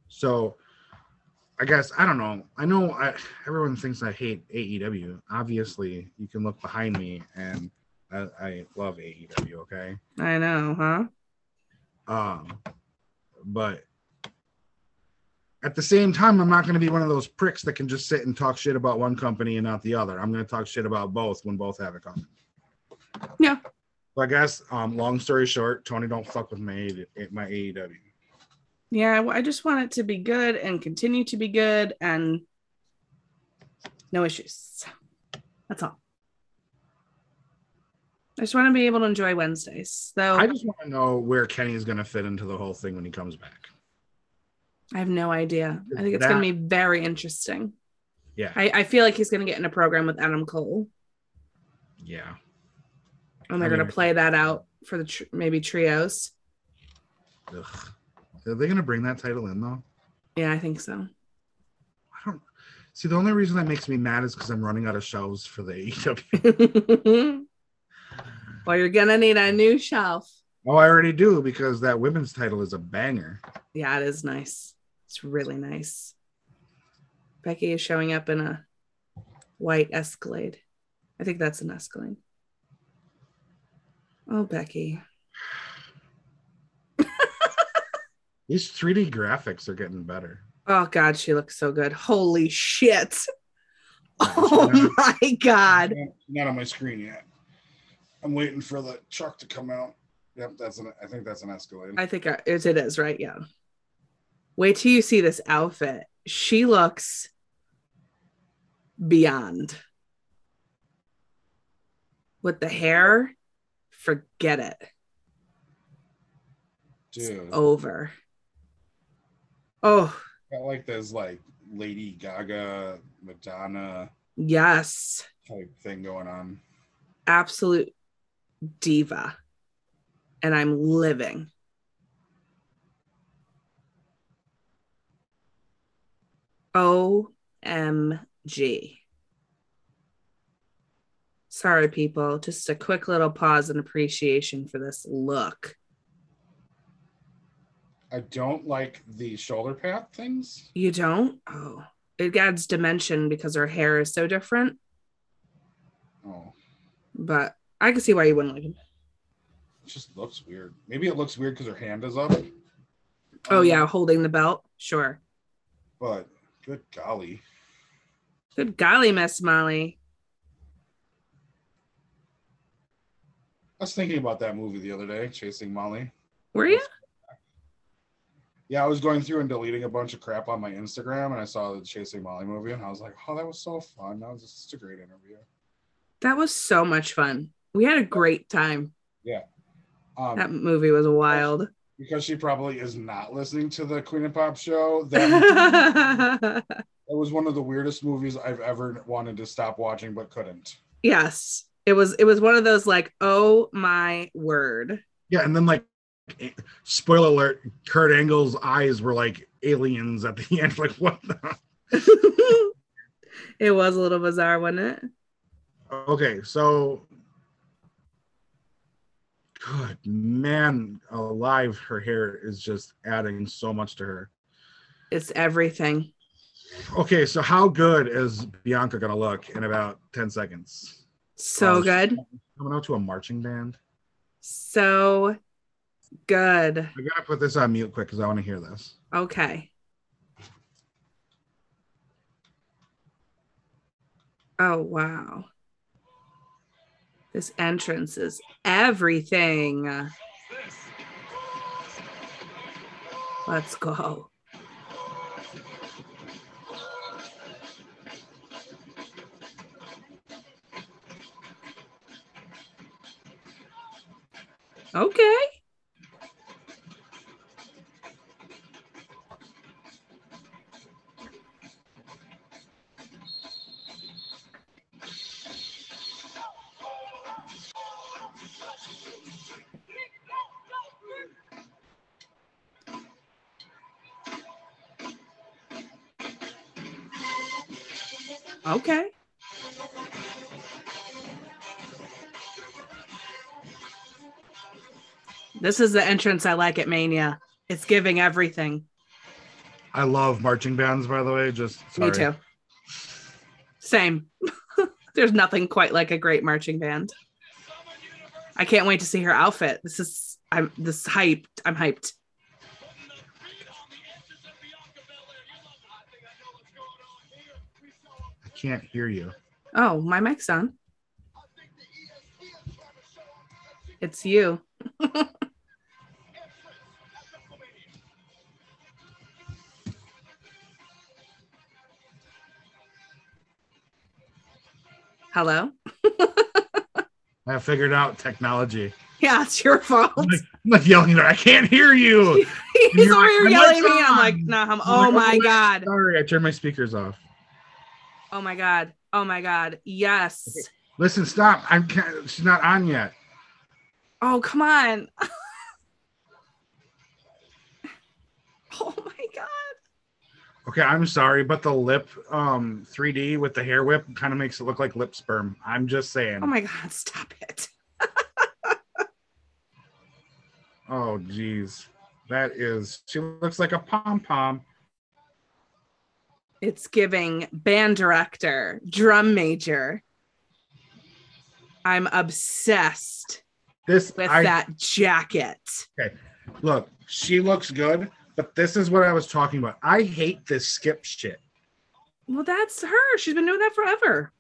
So I guess I don't know. I know I, everyone thinks I hate AEW. Obviously, you can look behind me and I, I love AEW, okay? I know, huh? Um but at the same time, I'm not going to be one of those pricks that can just sit and talk shit about one company and not the other. I'm going to talk shit about both when both have it coming. Yeah. So I guess, um, long story short, Tony, don't fuck with my my AEW. Yeah, I I just want it to be good and continue to be good and no issues. That's all. I just want to be able to enjoy Wednesdays. Though I just want to know where Kenny is going to fit into the whole thing when he comes back. I have no idea. I think it's That- going to be very interesting. Yeah. I, I feel like he's going to get in a program with Adam Cole, Yeah. and they're I mean, going to play that out for the tr- maybe trios. Ugh. Are they gonna bring that title in though? Yeah, I think so. I don't see the only reason that makes me mad is because I'm running out of shelves for the AEW. well, you're going to need a new shelf. oh, I already do because that women's title is a banger. Yeah, it is nice. It's really nice. Becky is showing up in a white Escalade. I think that's an Escalade. Oh, Becky. These 3D graphics are getting better. Oh God, she looks so good. Holy shit. Oh my God. Not on my screen yet. I'm waiting for the truck to come out. Yep, that's an. I think that's an Escalade. I think I- it it is, right? Yeah. Wait till you see this outfit. She looks beyond. With the hair, forget it. Dude, Over. Oh, got like this like Lady Gaga, Madonna yes. type thing going on. Absolute diva. And I'm living. OMG. Sorry, people. Just a quick little pause and appreciation for this look. I don't like the shoulder pad things. You don't? Oh, it adds dimension because her hair is so different. Oh, But I can see why you wouldn't like him. it just looks weird. Maybe it looks weird because her hand is up. Oh, Um, yeah, holding the belt. Sure. But good golly. Good golly, Miss Molly. I was thinking about that movie the other day, Chasing Molly. Were you? Yeah, I was going through and deleting a bunch of crap on my Instagram, and I saw the Chasing Molly movie, and I was like, "Oh, that was so fun! That was just a great interview." That was so much fun. We had a great time. Yeah, um, That movie was wild. Because she probably is not listening to the Queen and Pop show. That that was one of the weirdest movies I've ever wanted to stop watching, but couldn't. yes. It was it was one of those like, oh my word. Yeah, and then like eh, spoiler alert, Kurt Angle's eyes were like aliens at the end. Like what the it was a little bizarre, wasn't it? Okay, so good man alive, her hair is just adding so much to her. It's everything. Okay, so how good is Bianca gonna look in about 10 seconds? So good. Coming out to a marching band. So good. I gotta put this on mute quick because I want to hear this. Okay. Oh, wow. This entrance is everything. Let's go. Okay. Okay. This is the entrance I like at Mania. It's giving everything. I love marching bands, by the way. Just sorry. Me too. Same. There's nothing quite like a great marching band. I can't wait to see her outfit. This is I'm this hyped. I'm hyped. Can't hear you. Oh, my mic's on. It's you. Hello? I figured out technology. Yeah, it's your fault. I'm like, I'm like yelling at her. I can't hear you. He's over here yelling at me. I'm like, no. I'm, oh like, my god. Sorry, I turned my speakers off. Oh my god. Oh my god. Yes. Listen, stop. I'm. ca- She's not on yet. Oh come on. oh my god. Okay, I'm sorry, but the lip um 3D with the hair whip kind of makes it look like lip sperm. I'm just saying. Oh my god. Stop it. Oh, geez. That is, she looks like a pom pom. It's giving band director, drum major. I'm obsessed This, with I, that jacket. Okay. look, she looks good, but this is what I was talking about. I hate this skip shit. Well, that's her. She's been doing that forever.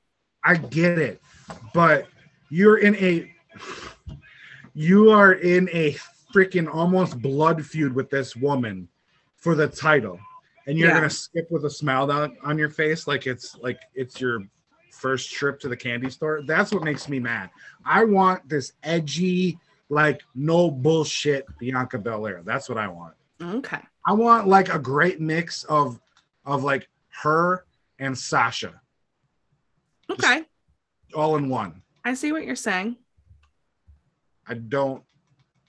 I get it, but you're in a, you are in a freaking almost blood feud with this woman for the title. And you're Yeah. gonna skip with a smile down on your face like it's like it's your first trip to the candy store. That's what makes me mad. I want this edgy, like no bullshit Bianca Belair. That's what I want. Okay. I want like a great mix of of like her and Sasha Okay. all in one. I see what you're saying. I don't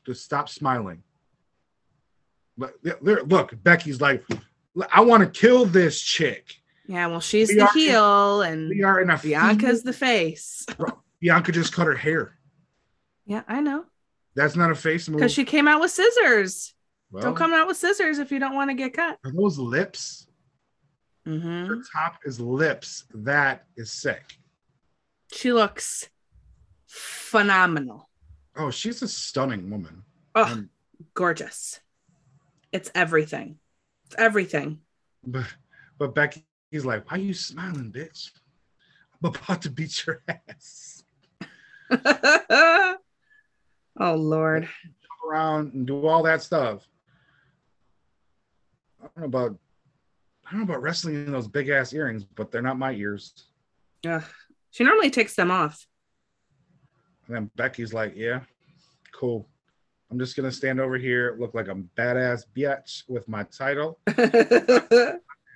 just stop smiling. But look, Becky's like, I want to kill this chick. Yeah, well, she's We the heel and We are in a Bianca's the face. Bianca just cut her hair. Yeah, I know. That's not a face move. Because she came out with scissors. Well, Don't come out with scissors if you don't want to get cut. Are those lips? hmm Her top is lips. That is sick. She looks phenomenal. Oh, she's a stunning woman. Oh, Um, gorgeous. It's everything. Everything. But but Becky's like, why are you smiling, bitch? I'm about to beat your ass. oh, Lord. Around and do all that stuff. I don't know about I don't know about wrestling in those big ass earrings, but they're not my ears. Yeah. She normally takes them off. And then Becky's like, yeah, cool. I'm just gonna stand over here, look like a badass bitch with my title.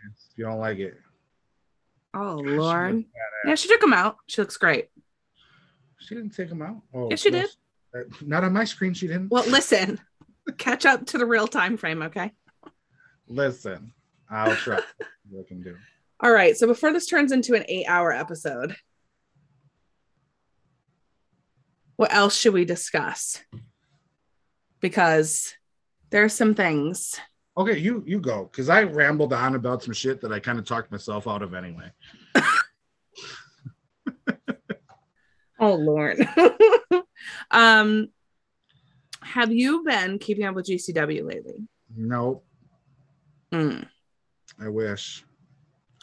If you don't like it, Oh Lord. Yeah, she took him out. She looks great. she didn't take him out. Oh, Yes, she did. uh, Not on my screen. She didn't. Well, listen, catch up to the real time frame, okay? Listen, I'll try. what I can do. All right. So before this turns into an eight hour episode, what else should we discuss? Because there are some things. Okay, you you go because I rambled on about some shit that I kind of talked myself out of anyway. Oh Lord. um have you been keeping up with GCW lately? Nope, Mm, I wish.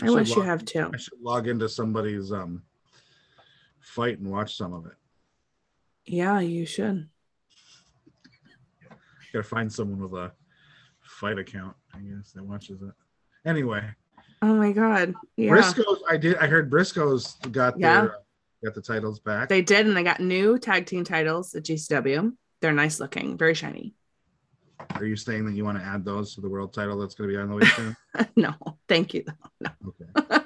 I should wish you have too. I should log into somebody's um FITE and watch some of it. Yeah, you should. Gotta find someone with a FITE account, I guess, that watches it. Anyway, Oh my god. Yeah. Briscoes. I did. I heard Briscoes got Yeah. their uh, got the titles back. They did, and they got new tag team titles at GCW. They're nice looking, very shiny. Are you saying that you want to add those to the world title that's going to be on the way soon? no, thank you. No. Okay.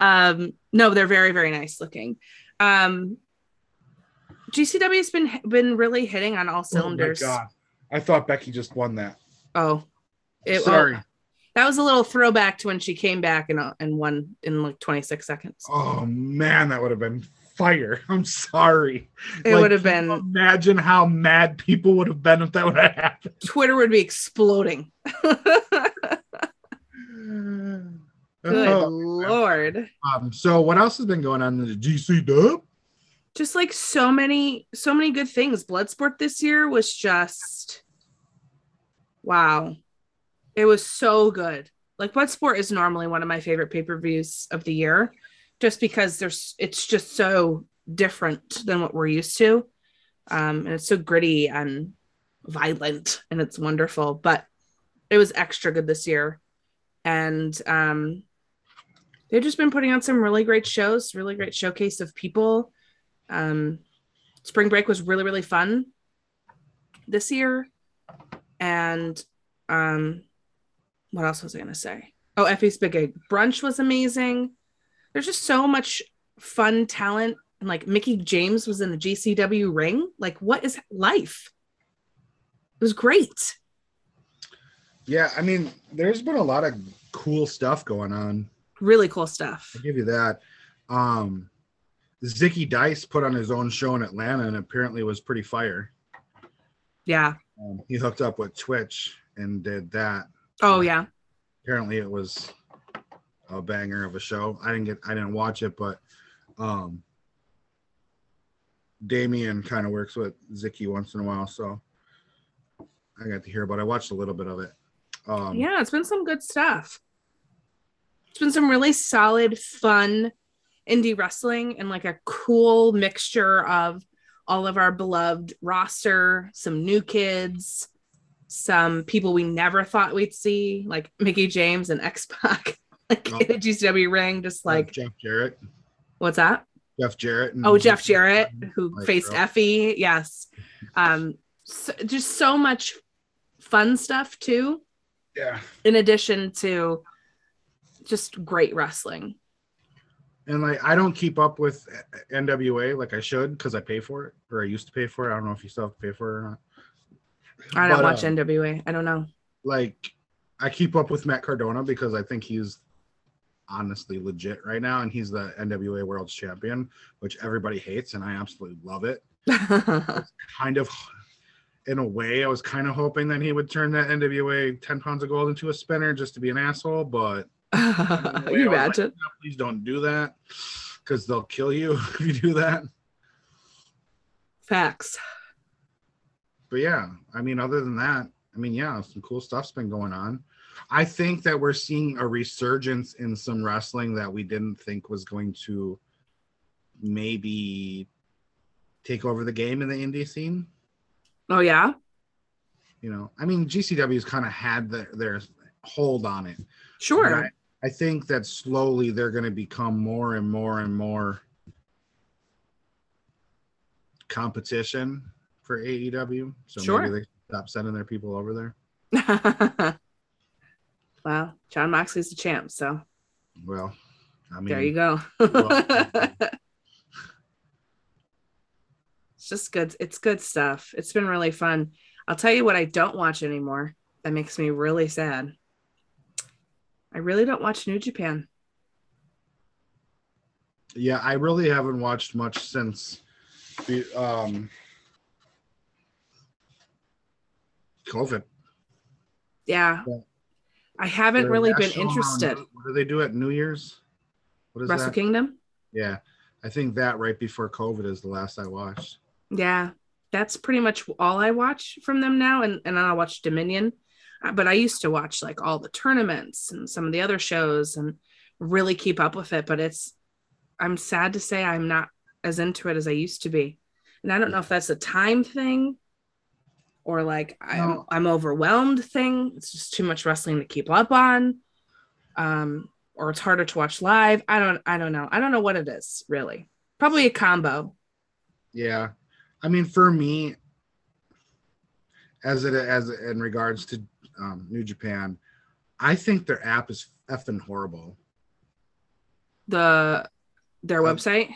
um, no, they're very, very nice looking. Um, GCW's been been really hitting on all cylinders. Oh my god! I thought Becky just won that. Oh, it, Sorry. oh, that was a little throwback to when she came back and uh, and won in like 26 seconds. Oh man, that would have been fire. I'm sorry. it Like, would have been Imagine how mad people would have been if that would have happened. Twitter would be exploding. Good Oh, lord. um, so what else has been going on in the GC Dub? just like so many so many good things bloodsport this year was just wow. It was so good. Like bloodsport is normally one of my favorite pay-per-views of the year just because there's it's just so different than what we're used to. Um and it's so gritty and violent and it's wonderful but it was extra good this year. And um they've just been putting on some really great shows really great showcase of people. Um, spring break was really, really fun this year. And Um, what else was I gonna say? Oh, Effy's Big Gay Brunch was amazing. There's just so much fun talent, and like Mickie James was in the GCW ring. Like, what is life? It was great. Yeah, I mean, there's been a lot of cool stuff going on. Really cool stuff. I'll give you that. Um, Zicky Dice put on his own show in Atlanta and apparently was pretty fire. Yeah. Um, he hooked up with Twitch and did that. Oh yeah. Apparently, it was a banger of a show. I didn't get, I didn't watch it, but um, Damien kind of works with Zicky once in a while, so I got to hear about. it. I watched a little bit of it. Um, yeah, it's been some good stuff. It's been some really solid, fun indie wrestling and like a cool mixture of all of our beloved roster, some new kids, some people we never thought we'd see, like Mickie James and X Pac, like Oh. in a GCW ring, just like Jeff Jarrett, what's that? Jeff Jarrett. and- Oh, Jeff Jarrett, who faced girl. Effy. Yes. Um, so, just so much fun stuff too, Yeah, in addition to just great wrestling. And like I don't keep up with NWA like I should because I pay for it or I used to pay for it. I don't know if you still have to pay for it or not. I don't But, watch uh, NWA. I don't know. like I keep up with Matt Cardona because I think he's honestly legit right now, and he's the NWA World Champion, which everybody hates, and I absolutely love it. Kind of, in a way, I was kind of hoping that he would turn that NWA 10 pounds of gold into a spinner just to be an asshole, but you imagine? please don't do that because they'll kill you if you do that. Facts. but yeah, I mean, other than that, I mean, yeah, some cool stuff's been going on. I think that we're seeing a resurgence in some wrestling that we didn't think was going to maybe take over the game in the indie scene. Oh yeah. You know, I mean, GCW's kind of had their, their hold on it. Sure. I think that slowly they're going to become more and more and more competition for AEW. So Sure. maybe they stop sending their people over there. well, Jon Moxley's the champ, so Well, I mean, there you go. well- it's just good. It's good stuff. It's been really fun. I'll tell you what I don't watch anymore. That makes me really sad. I really don't watch New Japan. Yeah, I really haven't watched much since the um COVID. Yeah. Yeah. I haven't Their really been interested. What do they do at New Year's? What is Wrestle that? Kingdom? Yeah, I think that right before COVID is the last I watched. Yeah. That's pretty much all I watch from them now. And, and then I'll watch Dominion. But I used to watch like all the tournaments and some of the other shows and really keep up with it. But it's, I'm sad to say I'm not as into it as I used to be. And I don't know if that's a time thing or like I'm. I'm overwhelmed thing. It's just too much wrestling to keep up on. Um, or it's harder to watch live. I don't, I don't know. I don't know what it is really. Probably a combo. Yeah, I mean, for me, as it as in regards to um, New Japan, I think their app is effing horrible. The their Uh, website.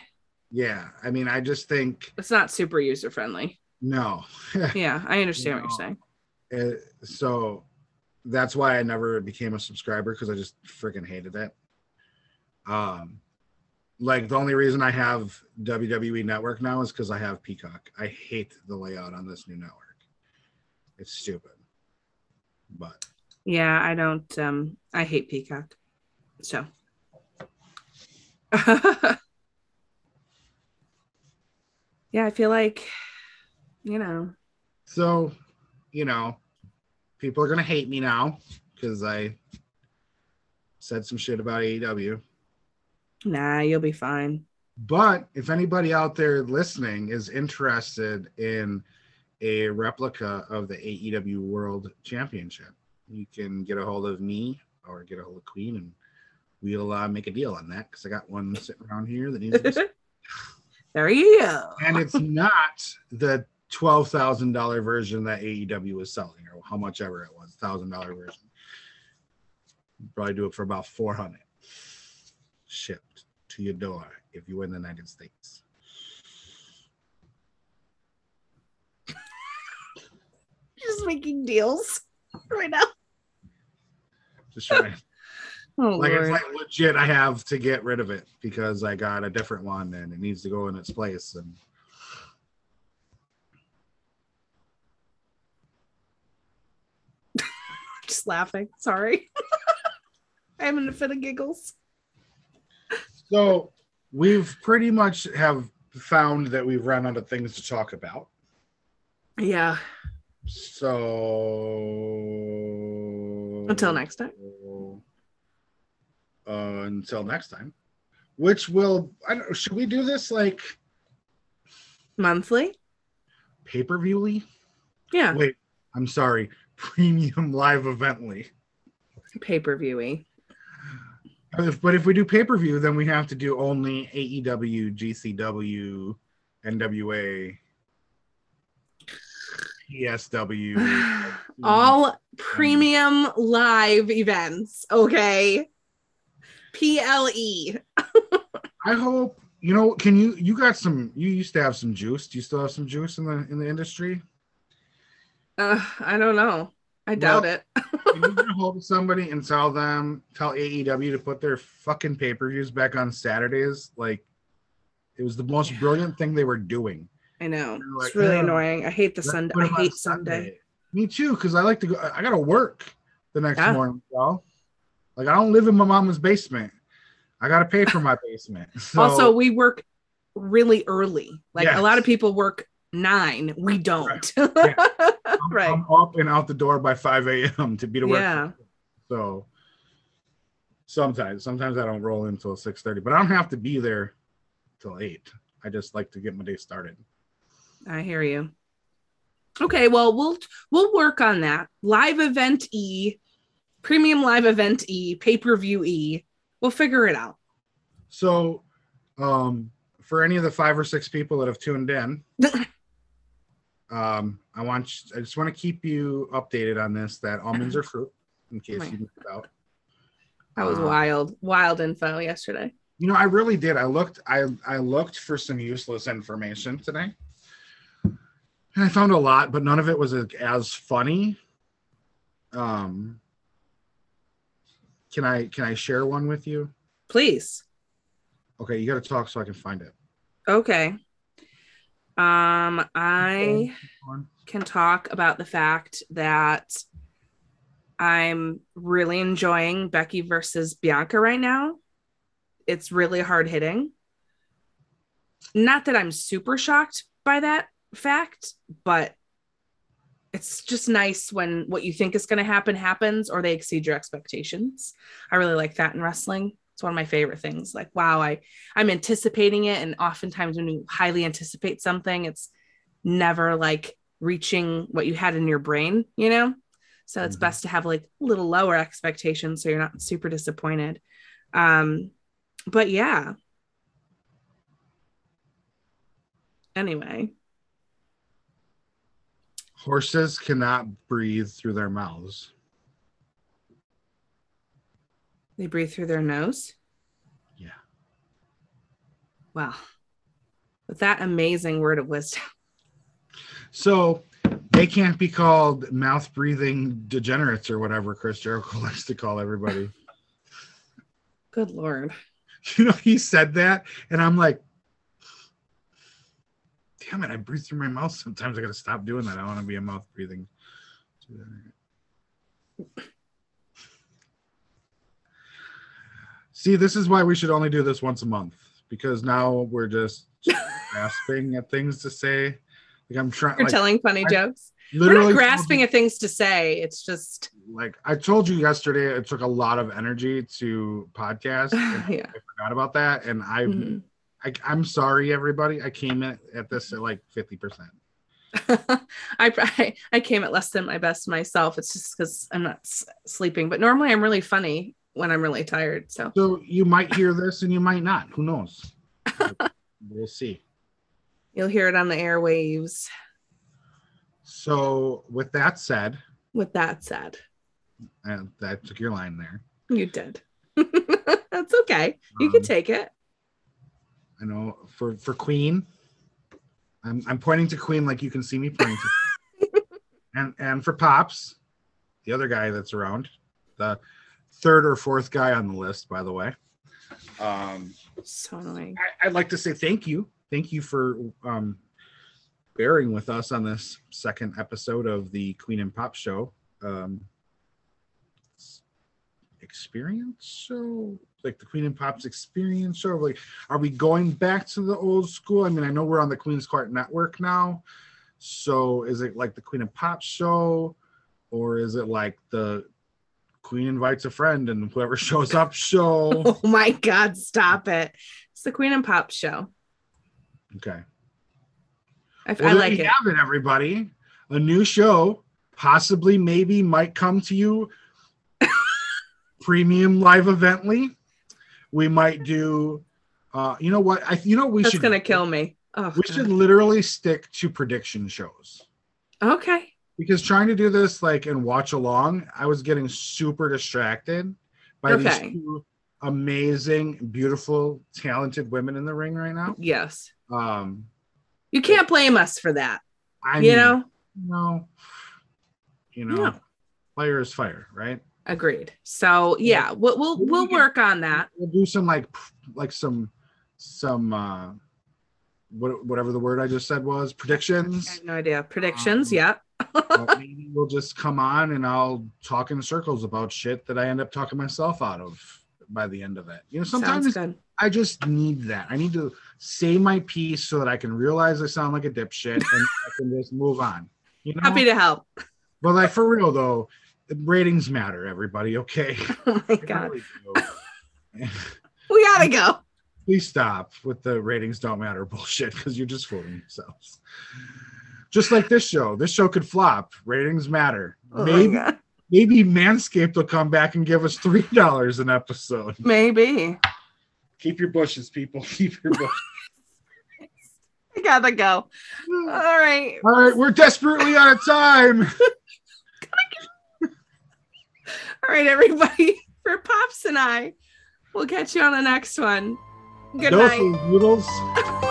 Yeah, I mean, I just think It's not super user friendly. no. Yeah, I understand what you're saying. Uh, so that's why I never became a subscriber because I just freaking hated it. Um, like the only reason I have WWE Network now is because I have Peacock. I hate the layout on this new network. It's stupid. But Yeah, I don't um I hate Peacock. So Yeah, I feel like you know, so, you know, people are gonna hate me now because I said some shit about AEW. nah, you'll be fine. But if anybody out there listening is interested in a replica of the AEW World Championship, you can get a hold of me or get a hold of Queen, and we'll uh, make a deal on that because I got one sitting around here that needs. To be there you go. and it's not the twelve thousand dollar version that AEW was selling or how much ever it was, thousand dollar version. Probably do it for about four hundred. Shipped to your door if you're in the United States. Just making deals right now. Just trying. Oh like Lord. it's like legit. I have to get rid of it because I got a different one and it needs to go in its place. And just laughing. Sorry. I'm in a fit of giggles. so we've pretty much have found that we've run out of things to talk about. Yeah. So Until next time. Uh, until next time, which will I don't should we do this like Monthly. pay per viewly? Yeah. Wait, I'm sorry, premium live evently. Pay per viewy. But if we do pay per view, then we have to do only AEW, GCW, NWA, PSW. All premium live events. Okay. PLE. I hope you know. Can you? You got some. You used to have some juice. Do you still have some juice in the in the industry? Uh, I don't know. I doubt Well- it. Can you get a hold of somebody and tell them, tell AEW to put their fucking pay per views back on Saturdays? Like, it was the most brilliant thing they were doing. I know. You're It's really "Yeah, annoying. I hate the Sunday. I hate Sunday. Me too, because I like to go. I got to work the next Yeah. morning, y'all. Like I don't live in my mama's basement. I got to pay for my basement. So, also, we work really early. Like Yes. a lot of people work nine. We don't. I'm, right. I'm up and out the door by 5 a.m. to be to work. Yeah. So sometimes, sometimes I don't roll in until 6:30, but I don't have to be there till eight. I just like to get my day started. I hear you. Okay, well we'll we'll work on that. Live event E, premium live event E, pay-per-view E. We'll figure it out. So, um, for any of the five or six people that have tuned in, um, I want you, I just want to keep you updated on this that almonds are fruit in case Right. you missed out. That was Uh, wild, wild info yesterday. You know, I really did. I looked, I I looked for some useless information today, I found a lot, but none of it was as, as funny. Um, can I can I share one with you? Please. Okay, you got to talk so I can find it. Okay. Um, I can talk about the fact that I'm really enjoying Becky versus Bianca right now. It's really hard hitting. Not that I'm super shocked by that fact, but it's just nice when what you think is going to happen happens or they exceed your expectations. I really like that in wrestling. It's one of my favorite things. Like, wow, I I'm anticipating it, and oftentimes when you highly anticipate something, it's never like reaching what you had in your brain, you know? So it's Mhm. best to have like a little lower expectations so you're not super disappointed. Um, but yeah. Anyway, Horses cannot breathe through their mouths. they breathe through their nose. Yeah. Wow. With that amazing word of wisdom. So they can't be called mouth breathing degenerates or whatever Chris Jericho likes to call everybody. Good Lord. You know, he said that, and I'm like, damn it, I breathe through my mouth sometimes. I gotta stop doing that. I want to be a mouth breathing. See, this is why we should only do this once a month because now we're just grasping at things to say. Like I'm trying. You're Like, telling funny I jokes. We're literally not grasping at things to say. It's just, like I told you yesterday, it took a lot of energy to podcast. yeah. I forgot about that, and I, Mhm. I I'm sorry, everybody. I came at, at this at like fifty percent. I, I I came at less than my best myself. It's just because I'm not s- sleeping. But normally I'm really funny when I'm really tired. So So you might hear this, and you might not. Who knows? we'll see. you'll hear it on the airwaves. So with that said, With that said, And I took your line there. you did. That's okay. You can Um, take it. I know for for Queen, I'm I'm pointing to Queen like you can see me pointing to, and and for Pops, the other guy that's around, the third or fourth guy on the list, by the way. Um, So annoying. I, I'd like to say thank you, thank you for um, bearing with us on this second episode of the Queen and Pop Show. Um, experience show? Like the queen and pops experience show? Like are we going back to the old school? I mean i know we're on the queen's court network now. So is it like the queen and pop show? Or is it like the queen invites a friend and whoever shows up show? Oh my God, stop it. It's the Queen and Pop show. okay. I, well, I like it. have it everybody. A new show. Possibly maybe might come to you premium live evently we might do uh you know what i you know we That's should gonna kill me. Oh, we God. should literally stick to prediction shows Okay. because trying to do this like and watch along i was getting super distracted by Okay. these two amazing beautiful talented women in the ring right now Yes. um You can't blame us for that. i you mean, know? no you know No. fire is fire right Agreed. So yeah, we'll we'll, we'll work on that. we'll do some like like some some uh what, whatever the word i just said was predictions. I have no idea. Predictions, Um, yeah. Maybe we'll just come on and i'll talk in circles about shit that i end up talking myself out of by the end of it you know sometimes i just need that i need to say my piece so that i can realize i sound like a dipshit and i can just move on you know Happy to help. but like for real though ratings matter everybody okay Oh my god. really. We gotta go. please stop with the ratings don't matter bullshit because you're just fooling yourselves. Just like this show, this show could flop. Ratings matter. Oh maybe maybe Manscaped will come back and give us three dollars an episode. Maybe. Keep your bushes, people. Keep your bushes. I gotta go. All right. All right, we're desperately out of time. All right, everybody. For Pops and I, we'll catch you on the next one. Good Go night. noodles.